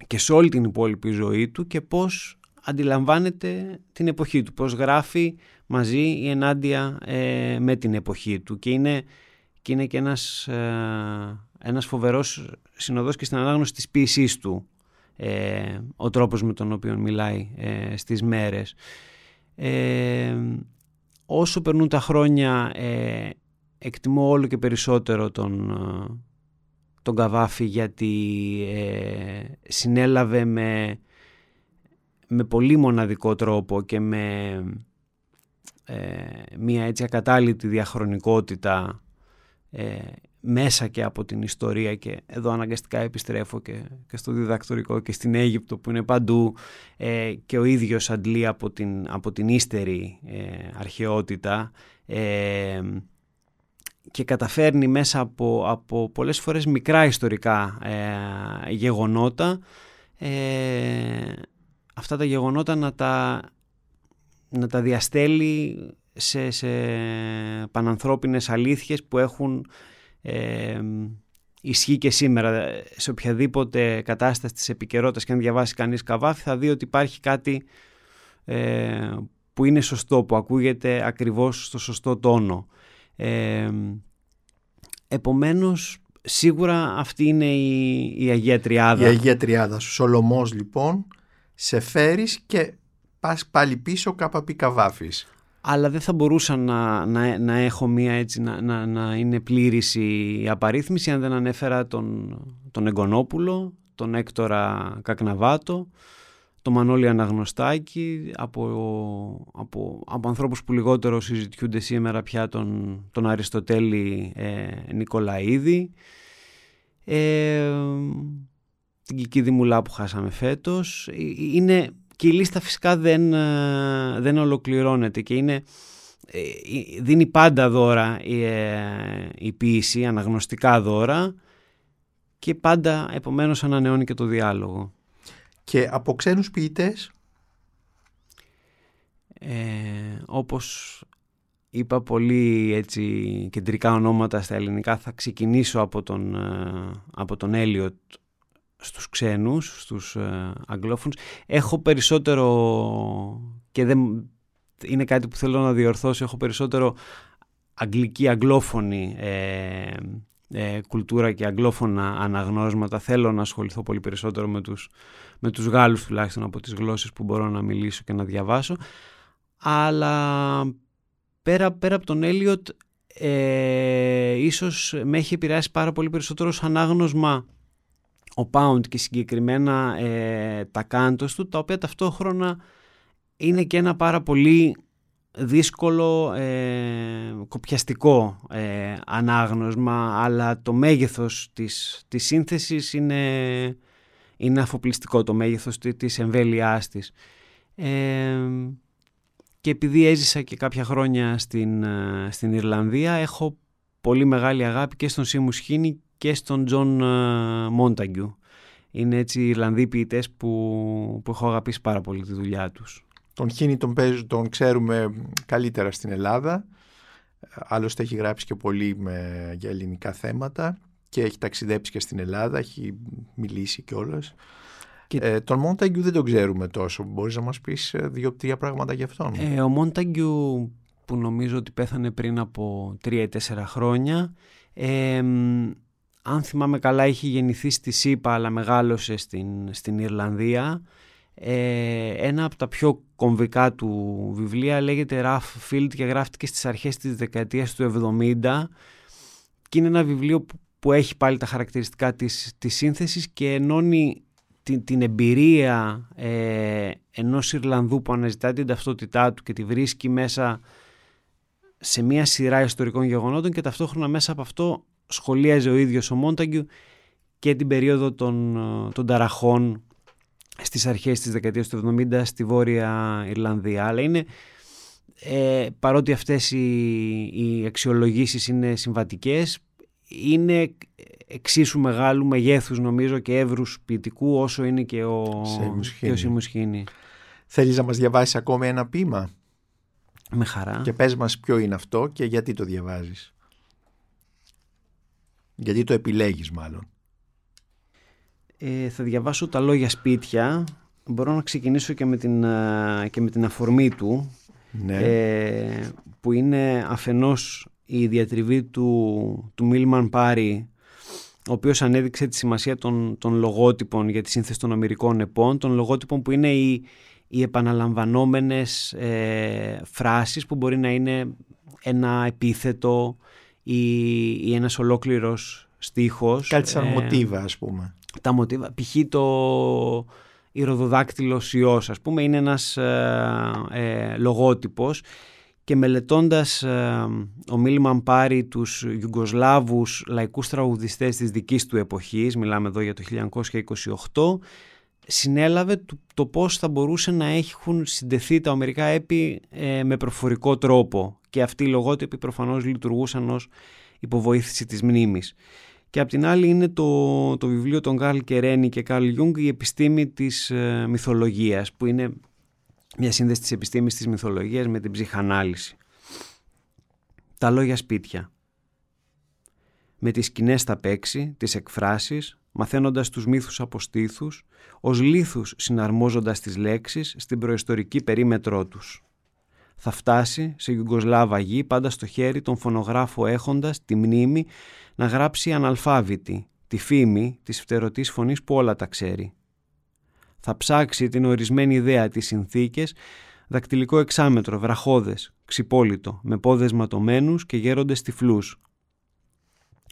Speaker 3: και σε όλη την υπόλοιπη ζωή του και πώς αντιλαμβάνεται την εποχή του, πώς γράφει μαζί ή ενάντια ε, με την εποχή του και είναι και, είναι και ένας, ε, ένας φοβερός συνοδός και στην ανάγνωση της ποίησής του ε, ο τρόπος με τον οποίο μιλάει ε, στις μέρες. όσο περνούν τα χρόνια εκτιμώ όλο και περισσότερο τον, ε, τον Καβάφη γιατί ε, συνέλαβε με, με πολύ μοναδικό τρόπο και με ε, μια έτσι ακατάλητη διαχρονικότητα ε, μέσα και από την ιστορία και εδώ αναγκαστικά επιστρέφω και, και στο διδακτορικό και στην Αίγυπτο που είναι παντού και ο ίδιος αντλεί από την, από την ύστερη αρχαιότητα και καταφέρνει μέσα από, από πολλές φορές μικρά ιστορικά ε, γεγονότα ε, αυτά τα γεγονότα να τα, να τα διαστέλει σε, σε πανανθρώπινες αλήθειες που έχουν ε, ισχύ και σήμερα σε οποιαδήποτε κατάσταση της επικαιρότητας και αν διαβάσει κανείς Καβάφη θα δει ότι υπάρχει κάτι ε, που είναι σωστό, που ακούγεται ακριβώς στο σωστό τόνο. Ε, επομένως, σίγουρα αυτή είναι η, η Αγία Τριάδα.
Speaker 1: Η Αγία Τριάδα. Σολομός λοιπόν, σε φέρεις και πας πάλι πίσω κάπα καβάφης.
Speaker 3: Αλλά δεν θα μπορούσα να, να, να έχω μία έτσι, να, να, να είναι πλήρης η απαρίθμηση αν δεν ανέφερα τον, τον Εγκονόπουλο, τον Έκτορα Κακναβάτο, το Μανώλη Αναγνωστάκη, από, από, από ανθρώπους που λιγότερο συζητιούνται σήμερα πια τον, τον Αριστοτέλη ε, Νικολαίδη, ε, την Κική Μουλά που χάσαμε φέτος. Ε, είναι, και η λίστα φυσικά δεν, ε, δεν ολοκληρώνεται και είναι, ε, δίνει πάντα δώρα η, η ποίηση, αναγνωστικά δώρα και πάντα επομένως ανανεώνει και το διάλογο.
Speaker 1: Και από ξένους ποιητές;
Speaker 3: Ε, όπως είπα πολύ έτσι κεντρικά ονόματα στα ελληνικά θα ξεκινήσω από τον, ε, από τον Έλιοτ στους ξένους, στους ε, αγγλόφωνους. Έχω περισσότερο και δεν είναι κάτι που θέλω να διορθώσω, έχω περισσότερο αγγλική αγγλόφωνη ε, ε, κουλτούρα και αγγλόφωνα αναγνώσματα. Θέλω να ασχοληθώ πολύ περισσότερο με τους, με τους Γάλλους τουλάχιστον από τις γλώσσες που μπορώ να μιλήσω και να διαβάσω. Αλλά πέρα, πέρα από τον Έλιοτ ε, ίσως με έχει επηρεάσει πάρα πολύ περισσότερο σαν άγνωσμα ο Πάουντ και συγκεκριμένα ε, τα κάντος του, τα οποία ταυτόχρονα είναι και ένα πάρα πολύ δύσκολο, ε, κοπιαστικό ε, ανάγνωσμα, αλλά το μέγεθος της, της σύνθεσης είναι, είναι αφοπλιστικό, το μέγεθος της εμβέλειάς της. Ε, και επειδή έζησα και κάποια χρόνια στην, ε, στην Ιρλανδία, έχω πολύ μεγάλη αγάπη και στον Σέιμους Χίνι και στον Τζον Μόνταγκιου. Είναι έτσι οι Ιρλανδοί ποιητές που, που έχω αγαπήσει πάρα πολύ τη δουλειά τους.
Speaker 1: Τον Χίνι τον, τον ξέρουμε καλύτερα στην Ελλάδα. Άλλωστε έχει γράψει και πολύ με, για ελληνικά θέματα και έχει ταξιδέψει και στην Ελλάδα, έχει μιλήσει κιόλας. Και... Ε, τον Μόνταγκιου δεν τον ξέρουμε τόσο. Μπορείς να μας πεις ε, δύο-τρία πράγματα για αυτόν;
Speaker 3: Ε, ο Μόνταγκιου που νομίζω ότι πέθανε πριν από τρία ή τέσσερα χρόνια ε, αν θυμάμαι καλά είχε γεννηθεί στη ΣΥΠΑ αλλά μεγάλωσε στην, στην Ιρλανδία ε, ένα από τα πιο κομβικά του βιβλία λέγεται Rough Field και γράφτηκε στις αρχές της δεκαετίας του 70 και είναι ένα βιβλίο που, έχει πάλι τα χαρακτηριστικά της, της σύνθεσης και ενώνει την, την εμπειρία ε, ενός Ιρλανδού που αναζητά την ταυτότητά του και τη βρίσκει μέσα σε μια σειρά ιστορικών γεγονότων και ταυτόχρονα μέσα από αυτό σχολίαζε ο ίδιος ο Μόνταγκιου και την περίοδο των, των ταραχών στις αρχές της δεκαετίας του 70 στη Βόρεια Ιρλανδία. Αλλά είναι, ε, παρότι αυτές οι, οι αξιολογήσεις είναι συμβατικές, είναι εξίσου μεγάλου μεγέθους νομίζω και εύρους ποιητικού όσο είναι και ο, και ο
Speaker 1: Θέλεις να μας διαβάσεις ακόμη ένα ποίημα;
Speaker 3: Με χαρά.
Speaker 1: Και πες μας ποιο είναι αυτό και γιατί το διαβάζεις. Γιατί το επιλέγεις μάλλον.
Speaker 3: Ε, θα διαβάσω τα λόγια σπίτια. Μπορώ να ξεκινήσω και με την, και με την αφορμή του.
Speaker 1: Ναι.
Speaker 3: Ε, που είναι αφενός η διατριβή του, του Μίλμαν Πάρη ο οποίος ανέδειξε τη σημασία των, των λογότυπων για τη σύνθεση των Αμερικών επών, των λογότυπων που είναι οι, οι επαναλαμβανόμενες ε, φράσεις που μπορεί να είναι ένα επίθετο ή, ή ένας ολόκληρος στίχος.
Speaker 1: Κάτι σαν ε, μοτίβα ας πούμε.
Speaker 3: Τα μοτίβα, π.χ. το ηροδοδάκτυλος ιός ας πούμε είναι ένας ε, ε λογότυπος και μελετώντας ε, ο Μίλμαν πάρει τους Ιουγκοσλάβους λαϊκούς τραγουδιστές της δικής του εποχής, μιλάμε εδώ για το 1928, συνέλαβε το πώς θα μπορούσε να έχουν συντεθεί τα ομερικά έπι ε, με προφορικό τρόπο και αυτοί οι λογότυποι προφανώς λειτουργούσαν ως υποβοήθηση της μνήμης. Και απ' την άλλη είναι το, το βιβλίο των Καρλ Κερένι και Καρλ Γιουνγκ «Η επιστήμη της ε, μυθολογίας» που είναι μια σύνδεση της επιστήμης της μυθολογίας με την ψυχανάλυση. Τα λόγια σπίτια. Με τις σκηνές θα παίξει, τις εκφράσεις, μαθαίνοντας τους μύθους από στήθους, ως λίθους συναρμόζοντας τις λέξεις στην προϊστορική περίμετρό τους. Θα φτάσει σε Ιουγκοσλάβα γη πάντα στο χέρι τον φωνογράφο έχοντας τη μνήμη να γράψει αναλφάβητη, τη φήμη της φτερωτής φωνής που όλα τα ξέρει θα ψάξει την ορισμένη ιδέα της συνθήκες, δακτυλικό εξάμετρο, βραχώδες, ξυπόλυτο, με πόδες ματωμένους και γέροντες τυφλούς.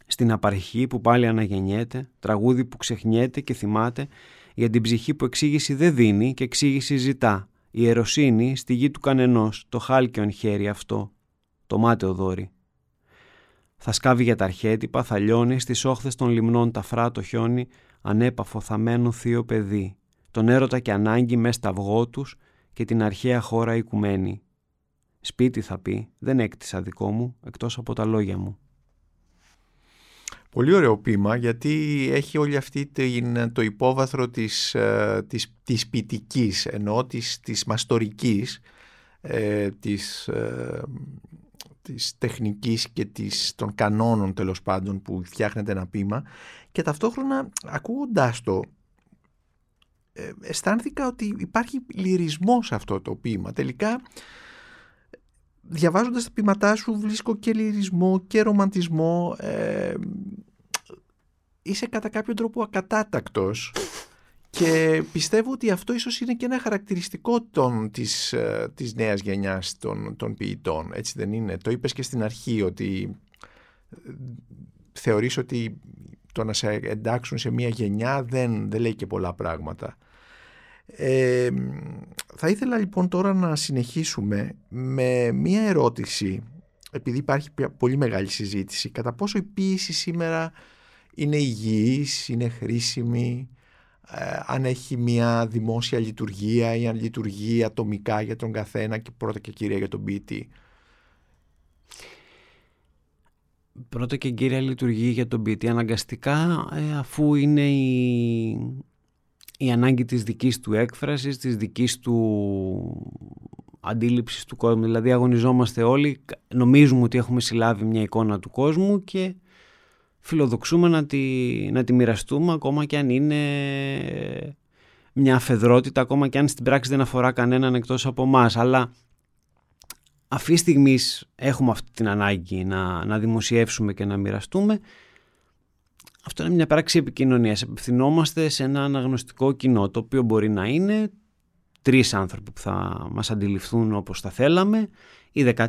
Speaker 3: Στην απαρχή που πάλι αναγεννιέται, τραγούδι που ξεχνιέται και θυμάται, για την ψυχή που εξήγηση δεν δίνει και εξήγηση ζητά. Η ερωσύνη στη γη του κανενός, το χάλκιον χέρι αυτό, το μάταιο δόρυ. Θα σκάβει για τα αρχέτυπα, θα λιώνει στις όχθες των λιμνών τα φράτο χιόνι, ανέπαφο θαμένο θείο παιδί, τον έρωτα και ανάγκη μέσα στα αυγό τους και την αρχαία χώρα οικουμένη. Σπίτι θα πει, δεν έκτισα δικό μου, εκτός από τα λόγια μου.
Speaker 1: Πολύ ωραίο ποίημα γιατί έχει όλη αυτή το υπόβαθρο της, ε, της, της ποιητικής, ενώ της, της μαστορικής, ε, της, ε, της τεχνικής και της, των κανόνων τέλος πάντων που φτιάχνεται ένα ποίημα και ταυτόχρονα ακούγοντάς το ε, αισθάνθηκα ότι υπάρχει λυρισμός σε αυτό το ποίημα. Τελικά διαβάζοντας τα ποίηματά σου βρίσκω και λυρισμό και ρομαντισμό ε, είσαι κατά κάποιο τρόπο ακατάτακτος Και πιστεύω ότι αυτό ίσως είναι και ένα χαρακτηριστικό των, της, ε, της νέας γενιάς των, των ποιητών. Έτσι δεν είναι; Το είπες και στην αρχή ότι ε, θεωρείς ότι το να σε εντάξουν σε μια γενιά δεν, δεν λέει και πολλά πράγματα. Ε, θα ήθελα λοιπόν τώρα να συνεχίσουμε με μια ερώτηση επειδή υπάρχει πολύ μεγάλη συζήτηση κατά πόσο η ποίηση σήμερα είναι υγιής, είναι χρήσιμη ε, αν έχει μια δημόσια λειτουργία ή αν λειτουργεί ατομικά για τον καθένα και πρώτα και κυρία για τον ποιητή.
Speaker 3: Πρώτα και κύρια λειτουργεί για τον ποιητή αναγκαστικά ε, αφού είναι η, η ανάγκη της δικής του έκφρασης, της δικής του αντίληψης του κόσμου. Δηλαδή αγωνιζόμαστε όλοι, νομίζουμε ότι έχουμε συλλάβει μια εικόνα του κόσμου και φιλοδοξούμε να τη, να τη μοιραστούμε ακόμα και αν είναι μια αφεδρότητα, ακόμα και αν στην πράξη δεν αφορά κανέναν εκτός από εμάς. Αλλά αυτή τη στιγμή έχουμε αυτή την ανάγκη να, να δημοσιεύσουμε και να μοιραστούμε. Αυτό είναι μια πράξη επικοινωνίας. Απευθυνόμαστε σε ένα αναγνωστικό κοινό, το οποίο μπορεί να είναι τρεις άνθρωποι που θα μας αντιληφθούν όπως θα θέλαμε ή 13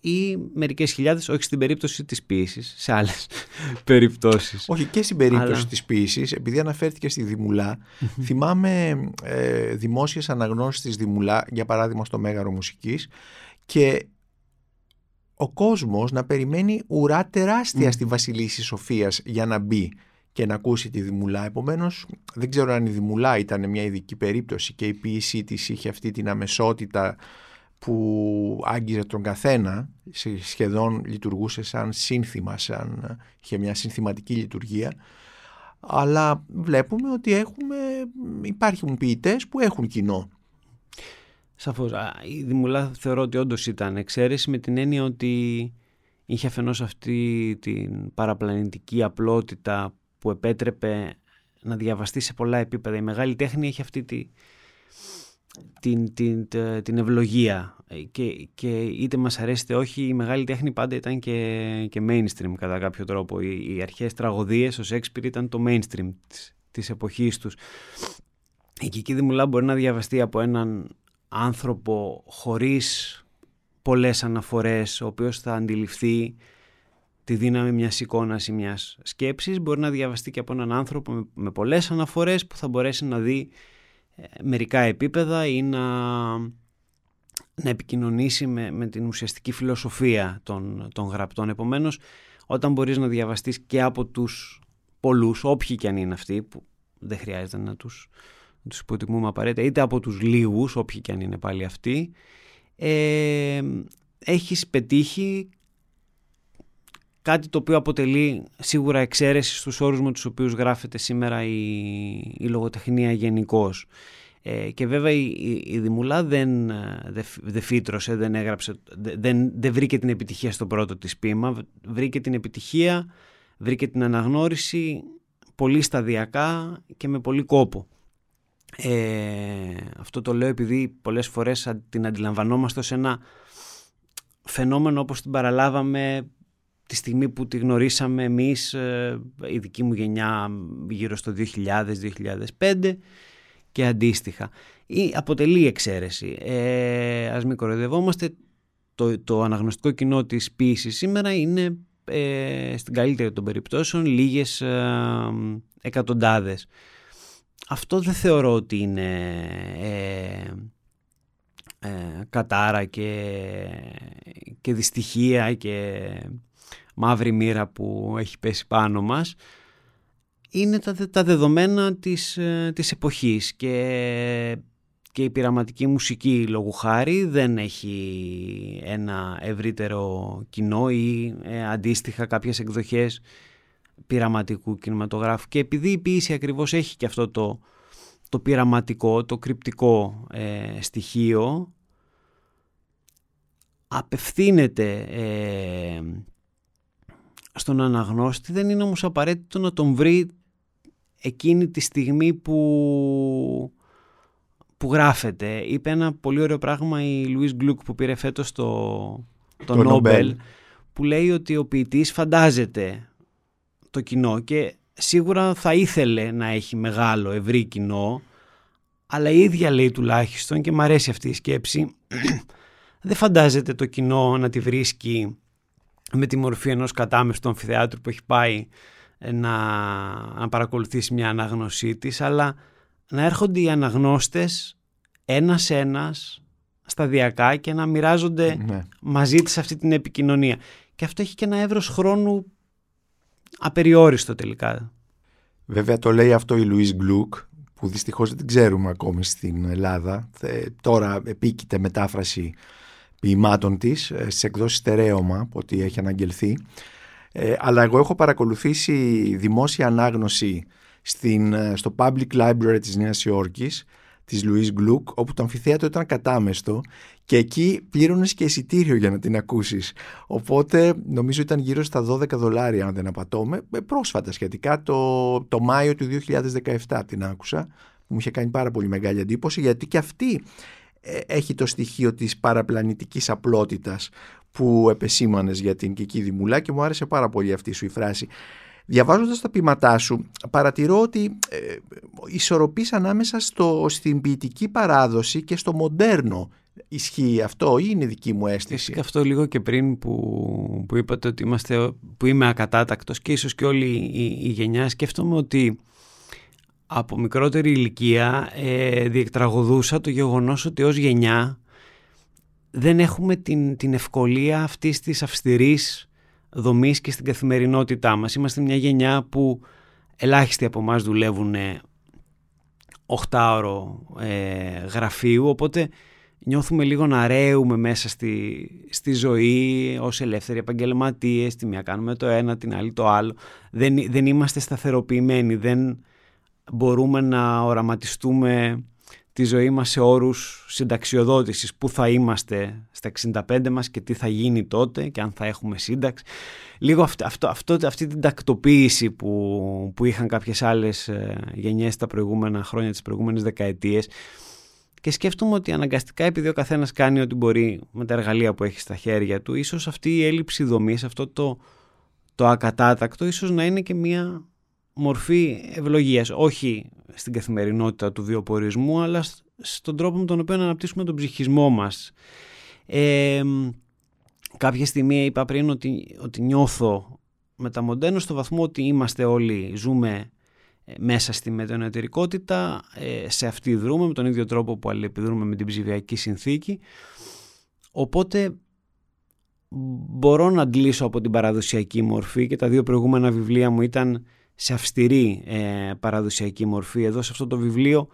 Speaker 3: ή μερικές χιλιάδες, όχι στην περίπτωση της ποιήσης, σε άλλες περιπτώσεις.
Speaker 1: Όχι και στην περίπτωση Αλλά... της ποιήσης, επειδή αναφέρθηκε στη Δημουλά, θυμάμαι ε, δημόσιες αναγνώσεις της Δημουλά, για παράδειγμα στο Μέγαρο Μουσικής, και ο κόσμος να περιμένει ουρά τεράστια στη Βασιλίση Σοφίας για να μπει και να ακούσει τη Δημουλά. Επομένως δεν ξέρω αν η Δημουλά ήταν μια ειδική περίπτωση και η ποιησή της είχε αυτή την αμεσότητα που άγγιζε τον καθένα, σχεδόν λειτουργούσε σαν σύνθημα, σαν είχε μια συνθηματική λειτουργία, αλλά βλέπουμε ότι έχουμε, υπάρχουν ποιητές που έχουν κοινό.
Speaker 3: Σαφώς. Η Δημουλά θεωρώ ότι όντως ήταν εξαίρεση με την έννοια ότι είχε αφενός αυτή την παραπλανητική απλότητα που επέτρεπε να διαβαστεί σε πολλά επίπεδα. Η μεγάλη τέχνη έχει αυτή τη, την, την, την ευλογία και, και είτε μας αρέσει είτε όχι η μεγάλη τέχνη πάντα ήταν και, και mainstream κατά κάποιο τρόπο. Οι, οι αρχαίες τραγωδίες, ο Σέξπιρ ήταν το mainstream της, της εποχής τους. Η Κική Δημουλά μπορεί να διαβαστεί από έναν άνθρωπο χωρίς πολλές αναφορές, ο οποίος θα αντιληφθεί τη δύναμη μιας εικόνας ή μιας σκέψης. Μπορεί να διαβαστεί και από έναν άνθρωπο με, με πολλές αναφορές που θα μπορέσει να δει ε, μερικά επίπεδα ή να, να επικοινωνήσει με, με την ουσιαστική φιλοσοφία των, των γραπτών. Επομένως, όταν μπορείς να διαβαστείς και από τους πολλούς, όποιοι και αν είναι αυτοί, που δεν χρειάζεται να τους, να τους υποτιμούμε απαραίτητα, είτε από τους λίγους, όποιοι και αν είναι πάλι αυτοί, ε, έχεις πετύχει κάτι το οποίο αποτελεί σίγουρα εξαίρεση στους όρους με τους οποίους γράφεται σήμερα η, η λογοτεχνία γενικώς. Ε, και βέβαια η, η, Δημουλά δεν, δεν φύτρωσε, δεν έγραψε, δεν, δεν βρήκε την επιτυχία στο πρώτο της πείμα, βρήκε την επιτυχία, βρήκε την αναγνώριση πολύ σταδιακά και με πολύ κόπο. Ε, αυτό το λέω επειδή πολλές φορές την αντιλαμβανόμαστε ως ένα φαινόμενο όπως την παραλάβαμε τη στιγμή που τη γνωρίσαμε εμείς, ε, η δική μου γενιά γύρω στο 2000-2005 και αντίστοιχα. Ή αποτελεί εξαίρεση. Ε, ας μην κοροϊδευόμαστε, το, το αναγνωστικό κοινό της ποίησης σήμερα είναι ε, στην καλύτερη των περιπτώσεων λίγες ε, εκατοντάδες. Αυτό δεν θεωρώ ότι είναι ε, ε κατάρα και, και δυστυχία και μαύρη μοίρα που έχει πέσει πάνω μας. Είναι τα, τα δεδομένα της, ε, της εποχής και, και η πειραματική μουσική λόγου χάρη δεν έχει ένα ευρύτερο κοινό ή ε, αντίστοιχα κάποιες εκδοχές πειραματικού κινηματογράφου και επειδή η ποίηση ακριβώς έχει και αυτό το, το πειραματικό, το κρυπτικό ε, στοιχείο απευθύνεται στον αναγνώστη δεν είναι όμως απαραίτητο να τον βρει εκείνη τη στιγμή που, που γράφεται. Είπε ένα πολύ ωραίο πράγμα η Λουίς Γκλουκ που πήρε φέτος το, το, το Νόμπελ που λέει ότι ο ποιητής φαντάζεται το κοινό και σίγουρα θα ήθελε να έχει μεγάλο ευρύ κοινό αλλά η ίδια λέει τουλάχιστον και μου αρέσει αυτή η σκέψη δεν φαντάζεται το κοινό να τη βρίσκει με τη μορφή ενός κατάμεστου αμφιθεάτρου που έχει πάει να, να παρακολουθήσει μια αναγνωσή της αλλά να έρχονται οι αναγνώστες ένας-ένας σταδιακά και να μοιράζονται ναι. μαζί της αυτή την επικοινωνία. Και αυτό έχει και ένα εύρος χρόνου απεριόριστο τελικά.
Speaker 1: Βέβαια το λέει αυτό η Λουίς Γκλουκ που δυστυχώς δεν την ξέρουμε ακόμη στην Ελλάδα. Τώρα επίκειται μετάφραση ποιημάτων της ε, σε εκδόσεις στερέωμα από ό,τι έχει αναγγελθεί. Ε, αλλά εγώ έχω παρακολουθήσει δημόσια ανάγνωση στην, ε, στο Public Library της Νέας Υόρκης της Λουίς Γκλουκ όπου το αμφιθέατο ήταν κατάμεστο και εκεί πλήρωνες και εισιτήριο για να την ακούσεις. Οπότε νομίζω ήταν γύρω στα 12 δολάρια αν δεν απατώμε. Πρόσφατα σχετικά το, το Μάιο του 2017 την άκουσα που μου είχε κάνει πάρα πολύ μεγάλη εντύπωση γιατί και αυτή ε, έχει το στοιχείο της παραπλανητικής απλότητας που επεσήμανες για την Κική Δημουλά και μου άρεσε πάρα πολύ αυτή σου η φράση Διαβάζοντας τα ποιηματά σου, παρατηρώ ότι ε, ισορροπείς ανάμεσα στο, στην ποιητική παράδοση και στο μοντέρνο. Ισχύει αυτό ή είναι δική μου αίσθηση;
Speaker 3: Και αυτό λίγο και πριν που, που είπατε ότι είμαστε, που είμαι ακατάτακτος και ίσως και όλη η, η γενιά σκέφτομαι ότι από μικρότερη ηλικία ε, διεκτραγωδούσα το γεγονός ότι ως γενιά δεν έχουμε την, την ευκολία αυτής της αυστηρής δομής και στην καθημερινότητά μας. Είμαστε μια γενιά που ελάχιστοι από εμάς δουλεύουν 8 ε, γραφείου, οπότε νιώθουμε λίγο να ρέουμε μέσα στη, στη ζωή ως ελεύθεροι επαγγελματίες, τη μία κάνουμε το ένα, την άλλη το άλλο. Δεν, δεν είμαστε σταθεροποιημένοι, δεν μπορούμε να οραματιστούμε τη ζωή μας σε όρους συνταξιοδότησης, πού θα είμαστε στα 65 μας και τι θα γίνει τότε και αν θα έχουμε σύνταξη. Λίγο αυτό, αυτό, αυτό αυτή την τακτοποίηση που, που είχαν κάποιες άλλες ε, γενιές τα προηγούμενα χρόνια, τις προηγούμενες δεκαετίες και σκέφτομαι ότι αναγκαστικά επειδή ο καθένας κάνει ό,τι μπορεί με τα εργαλεία που έχει στα χέρια του, ίσως αυτή η έλλειψη δομής, αυτό το, το ακατάτακτο, ίσως να είναι και μια μορφή ευλογίας, όχι στην καθημερινότητα του βιοπορισμού, αλλά στον τρόπο με τον οποίο αναπτύσσουμε τον ψυχισμό μας. Ε, κάποια στιγμή είπα πριν ότι, ότι νιώθω μεταμοντέρνος στο βαθμό ότι είμαστε όλοι, ζούμε ε, μέσα στη μετανοετερικότητα, ε, σε αυτή δρούμε με τον ίδιο τρόπο που αλληλεπιδρούμε με την ψηφιακή συνθήκη. Οπότε μπορώ να αντλήσω από την παραδοσιακή μορφή και τα δύο προηγούμενα βιβλία μου ήταν σε αυστηρή ε, παραδοσιακή μορφή. Εδώ σε αυτό το βιβλίο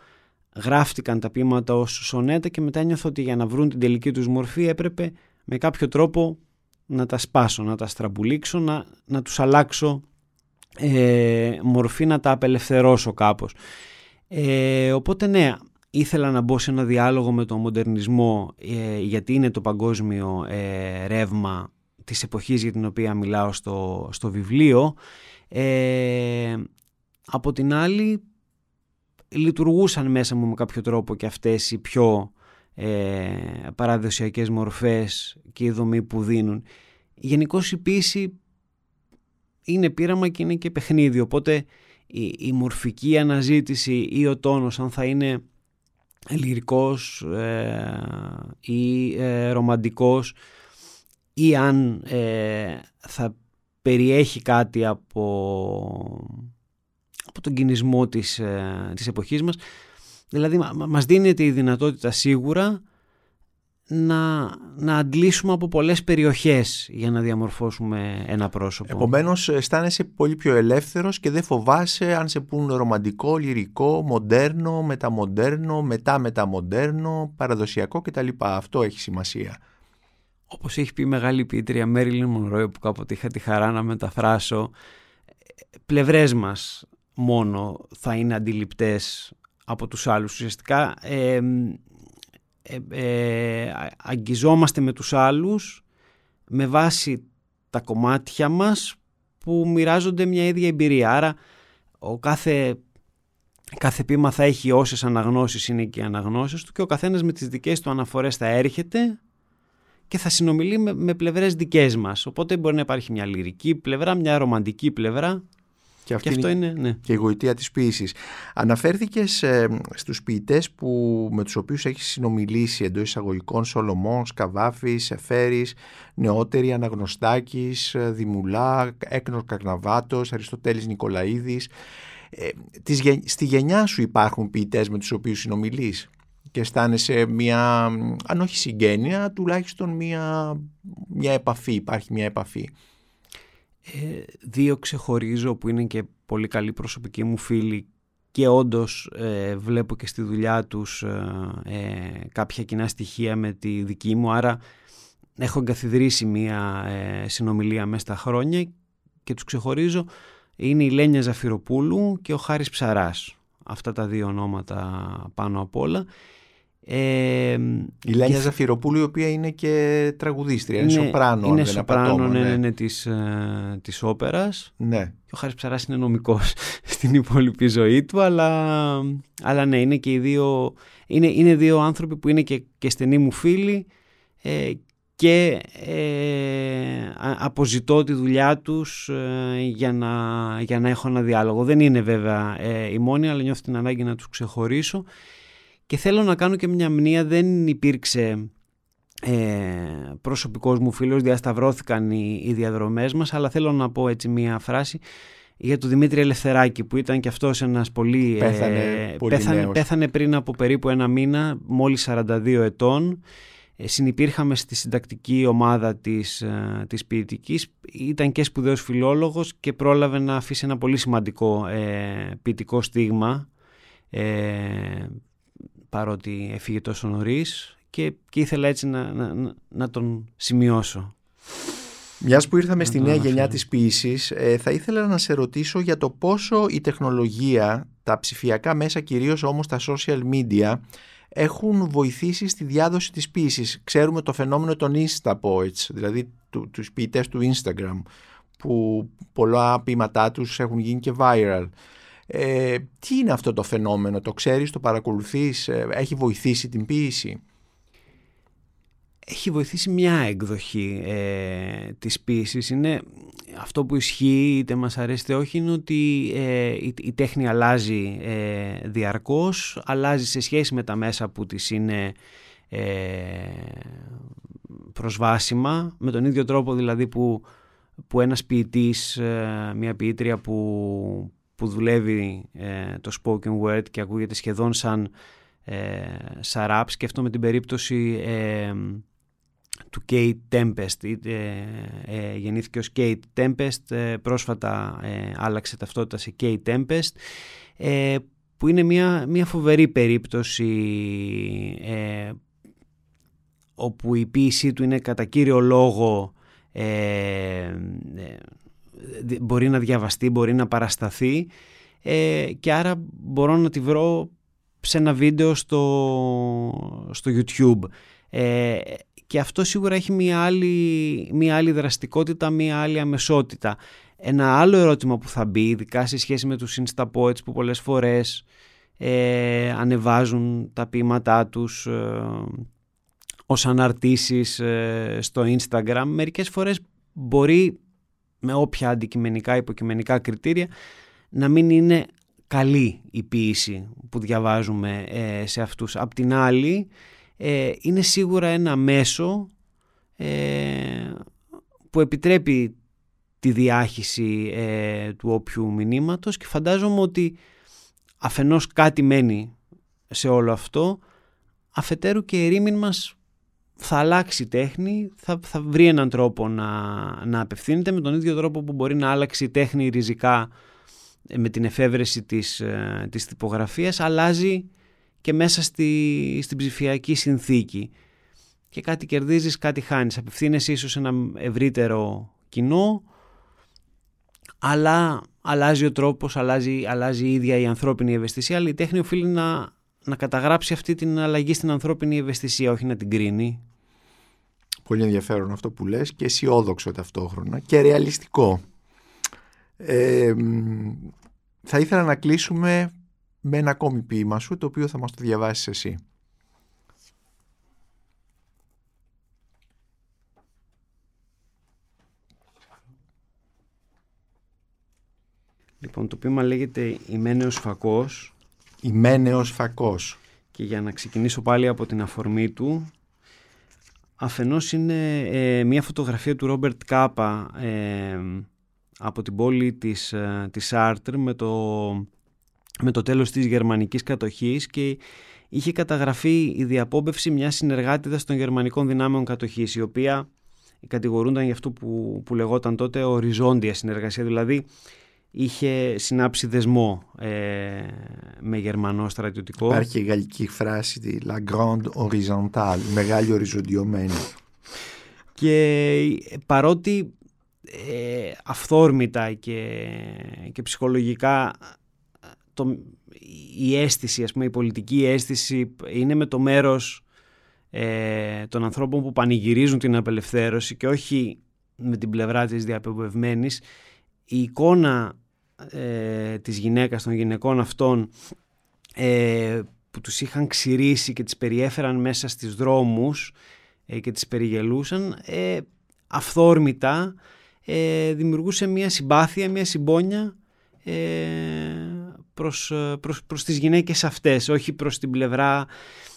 Speaker 3: γράφτηκαν τα ποίηματα ως σονέτα και μετά νιώθω ότι για να βρουν την τελική τους μορφή έπρεπε με κάποιο τρόπο να τα σπάσω, να τα στραμπουλήξω, να, να τους αλλάξω ε, μορφή, να τα απελευθερώσω κάπως. Ε, οπότε ναι, ήθελα να μπω σε ένα διάλογο με τον μοντερνισμό ε, γιατί είναι το παγκόσμιο ε, ρεύμα της εποχής για την οποία μιλάω στο, στο βιβλίο ε, από την άλλη λειτουργούσαν μέσα μου με κάποιο τρόπο και αυτές οι πιο ε, παραδοσιακές μορφές και η δομή που δίνουν. Γενικώ η ποίηση είναι πείραμα και είναι και παιχνίδι, οπότε η, η μορφική αναζήτηση ή ο τόνος αν θα είναι λυρικός ε, ή ε, ρομαντικός ή αν ε, θα περιέχει κάτι από, από τον κινησμό της, ε, της εποχής μας. Δηλαδή μας δίνεται η δυνατότητα σίγουρα να, να αντλήσουμε από πολλές περιοχές για να διαμορφώσουμε ένα πρόσωπο.
Speaker 1: Επομένως αισθάνεσαι πολύ πιο ελεύθερος και δεν φοβάσαι αν σε πούν ρομαντικό, λυρικό, μοντέρνο, μεταμοντέρνο, μετά-μεταμοντέρνο, παραδοσιακό κτλ. Αυτό έχει σημασία.
Speaker 3: Όπως έχει πει η μεγάλη ποιήτρια Μέριλιν Μονρόι που κάποτε είχα τη χαρά να μεταφράσω πλευρές μας μόνο θα είναι αντιληπτές από τους άλλους. Ουσιαστικά ε, ε, αγγιζόμαστε με τους άλλους με βάση τα κομμάτια μας που μοιράζονται μια ίδια εμπειρία. Άρα ο κάθε, κάθε πείμα θα έχει όσες αναγνώσεις είναι και οι αναγνώσεις του και ο καθένας με τις δικές του αναφορές θα έρχεται και θα συνομιλεί με, με πλευρές δικές μας. Οπότε μπορεί να υπάρχει μια λυρική πλευρά, μια ρομαντική πλευρά.
Speaker 1: Και
Speaker 3: Και, αυτή αυτό είναι, ναι.
Speaker 1: και η γοητεία της ποίησης. Αναφέρθηκες ε, στους ποιητές που, με τους οποίους έχεις συνομιλήσει εντός εισαγωγικών Σολομών, Σκαβάφης, Εφέρης, Νεότερη, Αναγνωστάκης, ε, Δημουλά, Έκνος Καρναβάτος, Αριστοτέλης Νικολαίδης. Ε, στη γενιά σου υπάρχουν ποιητές με τους οποίους συνομιλείς; Και αισθάνεσαι μια, αν όχι συγγένεια, τουλάχιστον μια, μια επαφή, υπάρχει μια επαφή.
Speaker 3: Ε, δύο ξεχωρίζω που είναι και πολύ καλοί προσωπικοί μου φίλοι και όντως ε, βλέπω και στη δουλειά τους ε, κάποια κοινά στοιχεία με τη δική μου. Άρα έχω εγκαθιδρύσει μια συνομιλία μέσα στα χρόνια και τους ξεχωρίζω. Είναι η Λένια Ζαφυροπούλου και ο Χάρης Ψαράς. Αυτά τα δύο ονόματα πάνω απ' όλα
Speaker 1: ε, η Λένια και... Ζαφυροπούλου η οποία είναι και τραγουδίστρια, είναι, είναι σοπράνο.
Speaker 3: Είναι σοπράνο, ναι, ναι, ναι, της, ε, της όπερας.
Speaker 1: Ναι.
Speaker 3: Και ο Χάρης Ψαράς είναι νομικός στην υπόλοιπη ζωή του, αλλά, αλλά ναι, είναι και οι δύο, είναι, είναι δύο άνθρωποι που είναι και, και στενοί μου φίλοι ε, και ε, αποζητώ τη δουλειά τους ε, για, να, για να έχω ένα διάλογο. Δεν είναι βέβαια ε, η μόνη, αλλά νιώθω την ανάγκη να τους ξεχωρίσω και θέλω να κάνω και μια μνήμα, δεν υπήρξε ε, προσωπικός μου φίλος, διασταυρώθηκαν οι, οι διαδρομές μας, αλλά θέλω να πω έτσι μια φράση για τον Δημήτρη Ελευθεράκη που ήταν και αυτός ένας πολύ...
Speaker 1: Πέθανε, ε, πολύ
Speaker 3: πέθανε, πέθανε πριν από περίπου ένα μήνα, μόλις 42 ετών. Ε, συνυπήρχαμε στη συντακτική ομάδα της, ε, της ποιητικής. Ήταν και σπουδαίος φιλόλογος και πρόλαβε να αφήσει ένα πολύ σημαντικό ε, ποιητικό στίγμα. Ε, παρότι έφυγε τόσο νωρίς και, και ήθελα έτσι να, να, να τον σημειώσω.
Speaker 1: Μιας που ήρθαμε στη νέα γενιά της ποιήσης, ε, θα ήθελα να σε ρωτήσω για το πόσο η τεχνολογία, τα ψηφιακά μέσα κυρίως όμως τα social media, έχουν βοηθήσει στη διάδοση της ποιήσης. Ξέρουμε το φαινόμενο των Insta Poets, δηλαδή του, τους ποιητές του Instagram, που πολλά ποίηματά τους έχουν γίνει και viral. Ε, τι είναι αυτό το φαινόμενο, το ξέρεις, το παρακολουθείς, ε, έχει βοηθήσει την ποίηση.
Speaker 3: Έχει βοηθήσει μια εκδοχή ε, της ποίησης. Είναι αυτό που ισχύει, είτε μας αρέσει είτε όχι, είναι ότι ε, η, τέχνη αλλάζει ε, διαρκώς, αλλάζει σε σχέση με τα μέσα που της είναι ε, προσβάσιμα, με τον ίδιο τρόπο δηλαδή που, που ένας ποιητής, μια ποιήτρια που, που δουλεύει ε, το spoken word και ακούγεται σχεδόν σαν, ε, σαν rap. Σκέφτομαι την περίπτωση ε, του Kate Tempest. Ε, γεννήθηκε ως Kate Tempest, πρόσφατα άλλαξε ταυτότητα σε Kate Tempest, που είναι μια, μια φοβερή περίπτωση όπου η ποίησή του είναι κατά κύριο λόγο μπορεί να διαβαστεί, μπορεί να παρασταθεί ε, και άρα μπορώ να τη βρω σε ένα βίντεο στο, στο YouTube. Ε, και αυτό σίγουρα έχει μια άλλη, μια άλλη δραστικότητα, μια άλλη αμεσότητα. Ένα άλλο ερώτημα που θα μπει, ειδικά σε σχέση με τους Instapoets που πολλές φορές ε, ανεβάζουν τα ποίηματά τους ε, ως αναρτήσεις ε, στο Instagram, μερικές φορές μπορεί με όποια αντικειμενικά, υποκειμενικά κριτήρια να μην είναι καλή η ποίηση που διαβάζουμε ε, σε αυτούς. Απ' την άλλη ε, είναι σίγουρα ένα μέσο ε, που επιτρέπει τη διάχυση του όποιου μηνύματος και φαντάζομαι ότι αφενός κάτι μένει σε όλο αυτό αφετέρου και η ρήμην μας θα αλλάξει η τέχνη, θα, θα βρει έναν τρόπο να, να απευθύνεται με τον ίδιο τρόπο που μπορεί να αλλάξει η τέχνη ριζικά ε, με την εφεύρεση της, ε, της τυπογραφίας, αλλάζει και μέσα στη, στην ψηφιακή συνθήκη. Και κάτι κερδίζεις, κάτι χάνεις. Απευθύνεσαι ίσως σε ένα ευρύτερο κοινό, αλλά αλλάζει ο τρόπος, αλλάζει, αλλάζει η ίδια η ανθρώπινη ευαισθησία, αλλά η τέχνη οφείλει να, να καταγράψει αυτή την αλλαγή στην ανθρώπινη ευαισθησία, όχι να την κρίνει.
Speaker 1: Πολύ ενδιαφέρον αυτό που λες και αισιόδοξο ταυτόχρονα και ρεαλιστικό. Ε, θα ήθελα να κλείσουμε με ένα ακόμη ποίημα σου, το οποίο θα μας το διαβάσεις εσύ.
Speaker 3: Λοιπόν, το ποίημα λέγεται «Ημένεος φακός».
Speaker 1: «Ημένεος φακός».
Speaker 3: Και για να ξεκινήσω πάλι από την αφορμή του, αφενός είναι ε, μια φωτογραφία του Ρόμπερτ Κάπα ε, από την πόλη της, ε, της Άρτρ με το, με το τέλος της γερμανικής κατοχής και είχε καταγραφεί η διαπόμπευση μιας συνεργάτηδας των γερμανικών δυνάμεων κατοχής η οποία κατηγορούνταν για αυτό που, που λεγόταν τότε οριζόντια συνεργασία. Δηλαδή είχε συνάψει δεσμό ε, με γερμανό στρατιωτικό.
Speaker 1: Υπάρχει η γαλλική φράση τη La Grande Horizontale, μεγάλη οριζοντιωμένη.
Speaker 3: Και παρότι ε, αυθόρμητα και, και ψυχολογικά το, η αίσθηση, ας πούμε, η πολιτική αίσθηση είναι με το μέρος ε, των ανθρώπων που πανηγυρίζουν την απελευθέρωση και όχι με την πλευρά της διαπεμπευμένης η εικόνα ε, της γυναίκας των γυναικών αυτών ε, που τους είχαν ξηρίσει και τις περιέφεραν μέσα στις δρόμους ε, και τις περιγελούσαν ε, αυθόρμητα ε, δημιουργούσε μια συμπάθεια, μια συμπόνια ε, προς, προς, προς τις γυναίκες αυτές, όχι προς την πλευρά...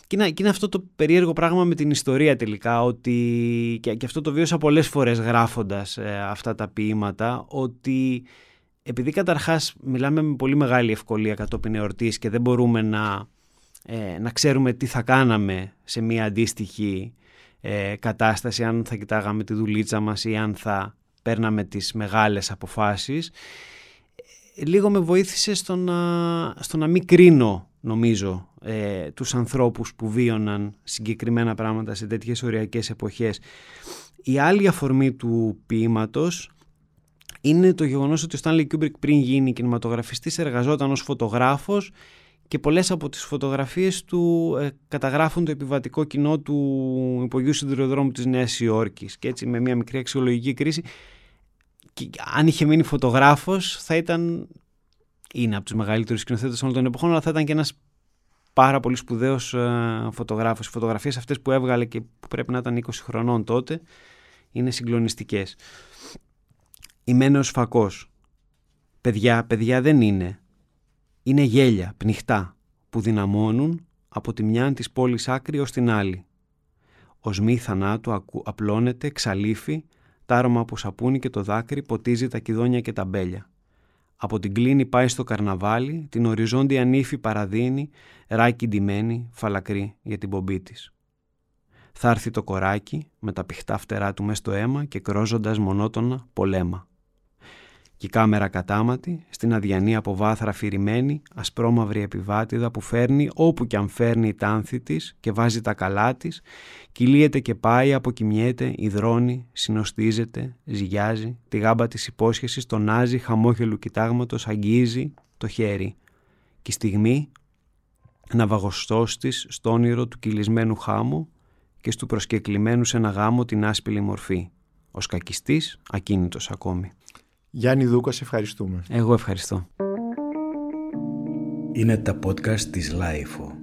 Speaker 3: Και είναι, και είναι αυτό το περίεργο πράγμα με την ιστορία τελικά, ότι και, και αυτό το βίωσα πολλές φορές γράφοντας ε, αυτά τα ποίηματα, ότι επειδή καταρχάς μιλάμε με πολύ μεγάλη ευκολία κατόπιν εορτής και δεν μπορούμε να, ε, να ξέρουμε τι θα κάναμε σε μια αντίστοιχη ε, κατάσταση, αν θα κοιτάγαμε τη δουλίτσα μας ή αν θα παίρναμε τις μεγάλες αποφάσεις, λίγο με βοήθησε στο να, στο να μην κρίνω νομίζω ε, τους ανθρώπους που βίωναν συγκεκριμένα πράγματα σε τέτοιες οριακές εποχές. Η άλλη αφορμή του ποίηματος είναι το γεγονός ότι ο Stanley Kubrick πριν γίνει κινηματογραφιστής εργαζόταν ως φωτογράφος και πολλές από τις φωτογραφίες του ε, καταγράφουν το επιβατικό κοινό του υπογείου σιδηροδρόμου της Νέας Υόρκης και έτσι με μια μικρή αξιολογική κρίση και αν είχε μείνει φωτογράφος θα ήταν είναι από τους μεγαλύτερους σκηνοθέτες όλων των εποχών αλλά θα ήταν και ένας πάρα πολύ σπουδαίος ε, φωτογράφος. Οι φωτογραφίες αυτές που έβγαλε και που πρέπει να ήταν 20 χρονών τότε είναι συγκλονιστικές. Ημένος φακός. Παιδιά, παιδιά δεν είναι. Είναι γέλια, πνιχτά, που δυναμώνουν από τη μια της πόλης άκρη ως την άλλη. Ο σμί θανάτου απλώνεται, ξαλείφει, τ' άρωμα από σαπούνι και το δάκρυ ποτίζει τα κιδόνια και τα μπέλια. Από την κλίνη πάει στο καρναβάλι, την οριζόντια νύφη παραδίνει, ράκι ντυμένη, φαλακρή για την πομπή της. Θα έρθει το κοράκι με τα πηχτά φτερά του μες στο αίμα και κρόζοντας μονότονα πολέμα. Και η κάμερα κατάματη, στην αδιανή από βάθρα φυρημένη, ασπρόμαυρη επιβάτηδα που φέρνει όπου κι αν φέρνει η τάνθη της και βάζει τα καλά της, κυλίεται και πάει, αποκοιμιέται, υδρώνει, συνωστίζεται, ζυγιάζει, τη γάμπα της υπόσχεσης τονάζει, χαμόγελου κοιτάγματος, αγγίζει το χέρι. Και η στιγμή, ναυαγοσώστης στο όνειρο του κυλισμένου χάμου και στου προσκεκλημένου σε ένα γάμο την άσπιλη μορφή. Ο σκακιστής ακίνητος ακόμη.
Speaker 1: Γιάννη Δούκας, σε ευχαριστούμε.
Speaker 3: Εγώ ευχαριστώ.
Speaker 2: Είναι τα podcast της LiFO.